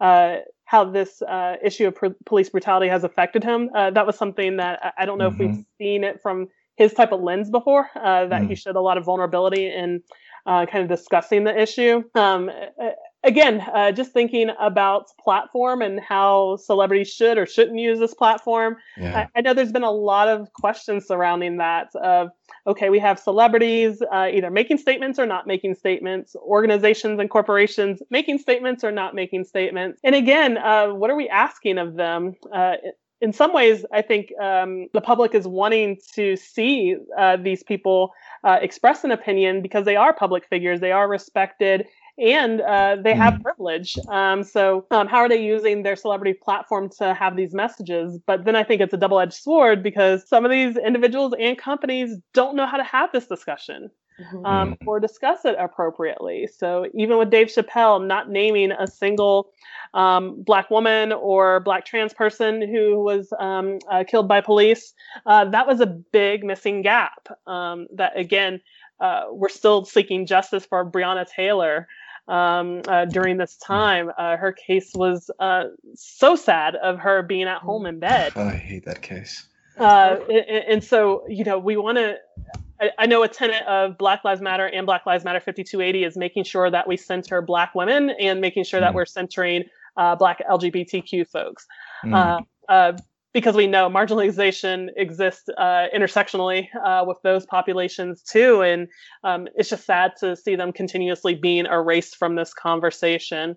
uh, how this uh, issue of pr- police brutality has affected him, that was something that I, I don't know mm-hmm. if we've mm-hmm. seen it from his type of lens before, uh, that mm. he showed a lot of vulnerability in uh, kind of discussing the issue. Um, again, uh, just thinking about platform and how celebrities should or shouldn't use this platform. Yeah. I, I, know there's been a lot of questions surrounding that of, okay, we have celebrities uh, either making statements or not making statements, organizations and corporations making statements or not making statements. And again, uh, what are we asking of them? In some ways, I think um, the public is wanting to see uh, these people uh, express an opinion because they are public figures, they are respected, and uh, they have mm. privilege. Um, so, um, how are they using their celebrity platform to have these messages? But then I think it's a double edged sword because some of these individuals and companies don't know how to have this discussion mm-hmm. um, or discuss it appropriately. So even with Dave Chappelle not naming a single um, black woman or black trans person who was um, uh, killed by police, uh, that was a big missing gap. Um, that again, uh, we're still seeking justice for Breonna Taylor. Um, uh, during this mm. time. Uh, her case was uh, so sad of her being at home in bed. I hate that case. Uh, and, and, so, you know, we want to I, I know a tenet of Black Lives Matter and Black Lives Matter 5280 is making sure that we center Black women and making sure mm. that we're centering uh, Black LGBTQ folks. Mm. Uh, uh, because we know marginalization exists uh, intersectionally uh, with those populations too. And um, it's just sad to see them continuously being erased from this conversation.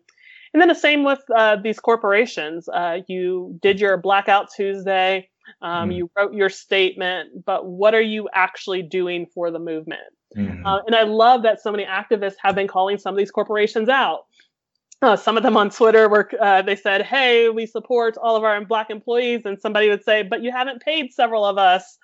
And then the same with uh, these corporations. you did your Blackout Tuesday. Um, mm. You wrote your statement, but what are you actually doing for the movement? Mm. Uh, and I love that so many activists have been calling some of these corporations out. Uh, some of them on Twitter were uh, they said, "Hey, we support all of our black employees," and somebody would say, "But you haven't paid several of us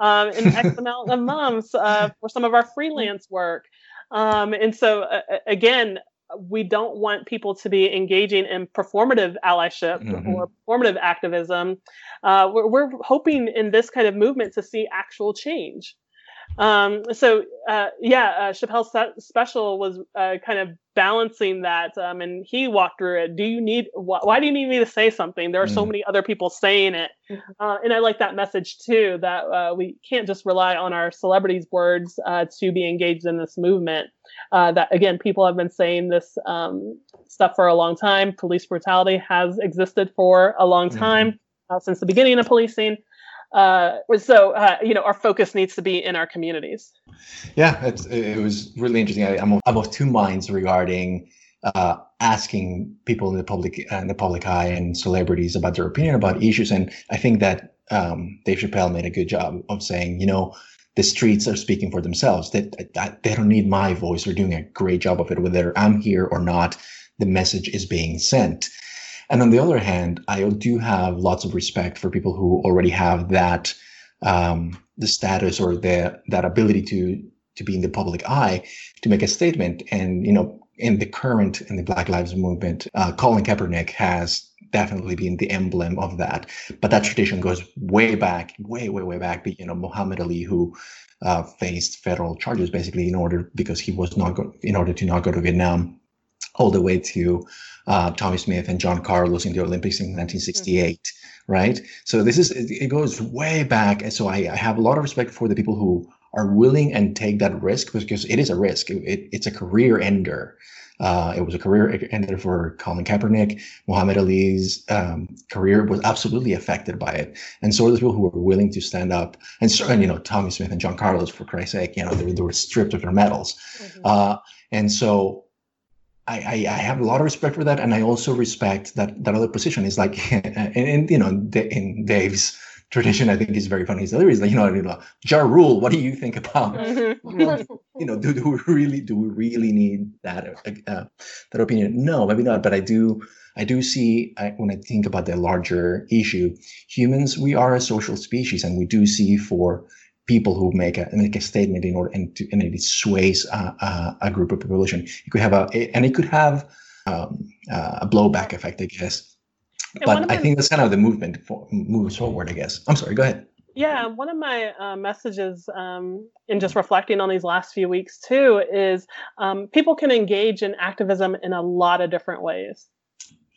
um, in X amount of months uh, for some of our freelance work. Um, and so, uh, again, we don't want people to be engaging in performative allyship mm-hmm. or performative activism. Uh, we're, we're, hoping in this kind of movement to see actual change. Um, so uh, yeah, uh, Chappelle's special was uh, kind of balancing that, um, and he walked through it. Do you need? Wh- why do you need me to say something? There are mm. so many other people saying it, mm-hmm. uh, and I like that message too. That uh, we can't just rely on our celebrities' words uh, to be engaged in this movement. Uh, that again, people have been saying this um, stuff for a long time. Police brutality has existed for a long mm-hmm. time. Since the beginning of policing, uh, so uh, you know our focus needs to be in our communities. Yeah it was really interesting. I, am I'm of two minds regarding uh, asking people in the public uh, in the public eye and celebrities about their opinion about issues. And i think that um, dave chappelle made a good job of saying you know the streets are speaking for themselves. That, that they don't need my voice. They're doing a great job of it whether i'm here or not. The message is being sent and on the other hand, I do have lots of respect for people who already have that um, the status or the that ability to to be in the public eye to make a statement. And you know, in the current in the Black Lives Movement, uh, Colin Kaepernick has definitely been the emblem of that. But that tradition goes way back, way, way, way back. You know, Muhammad Ali, who uh, faced federal charges basically in order because he was not go- in order to not go to Vietnam all the way to uh, Tommie Smith and John Carlos in the Olympics in 1968, mm-hmm. right? So this is it goes way back, and so I, I, have a lot of respect for the people who are willing and take that risk because it is a risk. It, it, it's a career ender. Uh, it was a career ender for Colin Kaepernick. Muhammad Ali's um, career was absolutely affected by it, and so are the people who were willing to stand up. And, and you know, Tommie Smith and John Carlos, for Christ's sake, you know, they, they were stripped of their medals. Mm-hmm. Uh, and so I, I, have a lot of respect for that, and I also respect that that other position is like, and, and you know, in Dave's tradition, I think is very funny. He's like, you know, you know, Ja Rule. What do you think about? Mm-hmm. you know, do, do we really do we really need that uh, that opinion? No, maybe not. But I do I do see I, when I think about the larger issue, humans we are a social species, and we do see for people who make a make a statement in order and to, and it sways a, a, group of population. It could have a and it could have um, a blowback effect, I guess. but I think that's kind of the movement for, moves forward. I guess. I'm sorry. Go ahead. Yeah, one of my uh, messages um, in just reflecting on these last few weeks too is um, people can engage in activism in a lot of different ways.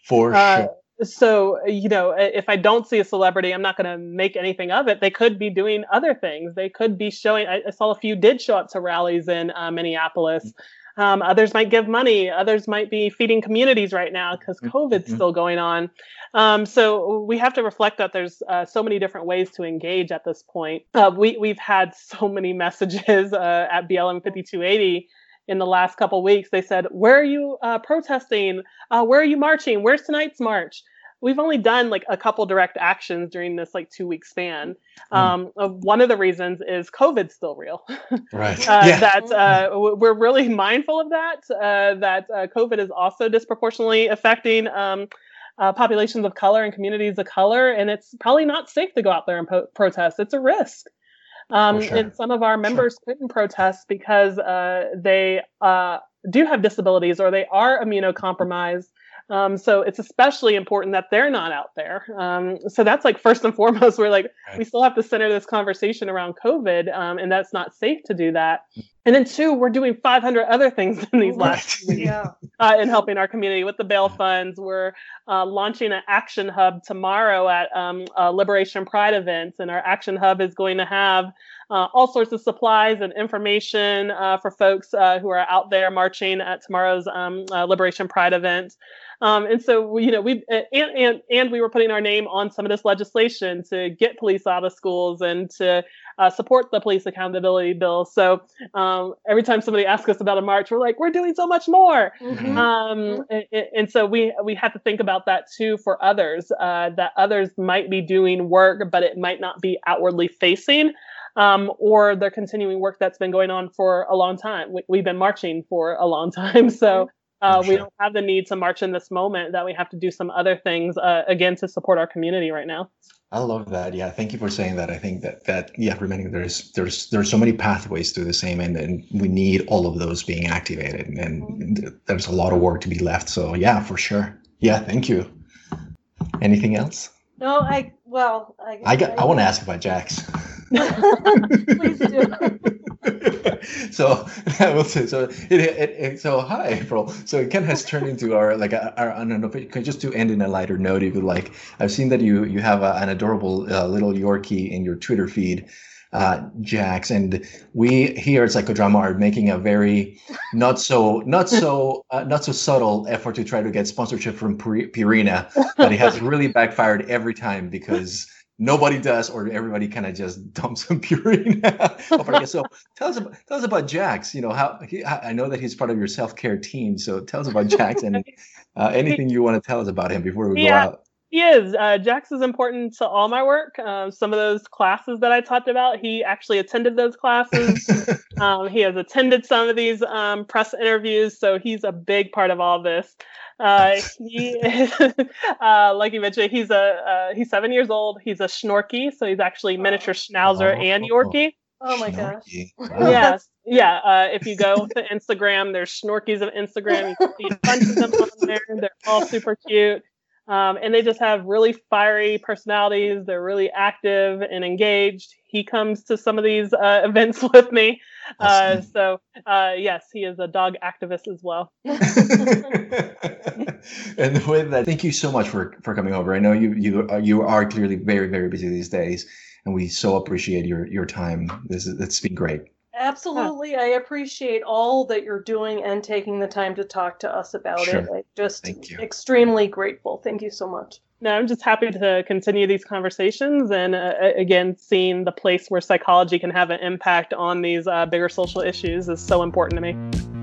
For uh, sure so you know if i don't see a celebrity i'm not going to make anything of it. They could be doing other things. They could be showing i, I saw a few did show up to rallies in uh, minneapolis. Um, others might give money. Others might be feeding communities right now because mm-hmm. covid's mm-hmm. still going on. Um, so we have to reflect that there's uh, so many different ways to engage at this point. Uh, we, we've had so many messages uh, at blm 5280 in the last couple weeks. They said where are you uh, protesting? Uh, where are you marching? Where's tonight's march we've only done like a couple direct actions during this like two week span. Uh, one of the reasons is COVID's still real. right. uh, yeah. That uh, we're really mindful of that. Uh, that uh, COVID is also disproportionately affecting. Um, uh, populations of color and communities of color, and it's probably not safe to go out there and po- protest. It's a risk. Um, sure. And some of our members sure. couldn't protest because they do have disabilities or they are immunocompromised um, so it's especially important that they're not out there. Um, so that's like first and foremost, we're like, right. we still have to center this conversation around COVID, um, and that's not safe to do that. And then two, we're doing 500 other things in these last weeks yeah. uh, in helping our community with the bail funds. We're uh, launching an action hub tomorrow at um, Liberation Pride events, and our action hub is going to have uh, all sorts of supplies and information uh, for folks uh, who are out there marching at tomorrow's um, uh, Liberation Pride event. Um, and so, you know, we and, and and we were putting our name on some of this legislation to get police out of schools and to uh, support the police accountability bill. So um, every time somebody asks us about a march, we're like, we're doing so much more. Mm-hmm. Um, mm-hmm. and, and, so we we have to think about that too for others. Uh, that others might be doing work, but it might not be outwardly facing um, or they're continuing work that's been going on for a long time. We, have been marching for a long time, so uh, sure. we don't have the need to march in this moment that we have to do some other things uh, again to support our community right now I love that. Yeah, thank you for saying that. I think that that yeah, remaining there's there's there's so many pathways to the same end, and we need all of those being activated, and there's a lot of work to be left. So yeah, for sure. Yeah, thank you. Anything else? No, I well, I I got I, I want to ask about Jax. So I will say so. It, it, it, so hi April. So Ken has turned into our like our I don't know. Just to end in a lighter note, if you like, I've seen that you you have a, an adorable uh, little Yorkie in your Twitter feed. Uh, Jax, and we here at Psychodrama are making a very not so not so uh, not so subtle effort to try to get sponsorship from Purina, but it has really backfired every time because nobody does, or everybody kind of just dumps some Purina. so tell us about tell us about Jax. You know how he, I know that he's part of your self care team. So tell us about Jax and uh, anything you want to tell us about him before we yeah. go out. He is. Uh, Jax is important to all my work. Um, some of those classes that I talked about, he actually attended those classes. um, he has attended some of these um, press interviews, so he's a big part of all this. Uh, he, uh, like you mentioned, he's a uh, he's seven years old. He's a Schnorky, so he's actually miniature Schnauzer oh, and Yorkie. Oh my gosh! Wow. Yes, yeah. Uh, if you go to Instagram, there's Schnorkies of Instagram. You can see a bunch of them on there. They're all super cute. Um, and they just have really fiery personalities. They're really active and engaged. He comes to some of these uh, events with me. Uh, so, uh, yes, he is a dog activist as well. and with that, thank you so much for, for coming over. I know you you are, you are clearly very very busy these days, and we so appreciate your your time. This is it's been great. Absolutely. I appreciate all that you're doing and taking the time to talk to us about sure. it. I just extremely grateful. Thank you so much. No, I'm just happy to continue these conversations and uh, again, seeing the place where psychology can have an impact on these uh, bigger social issues is so important to me.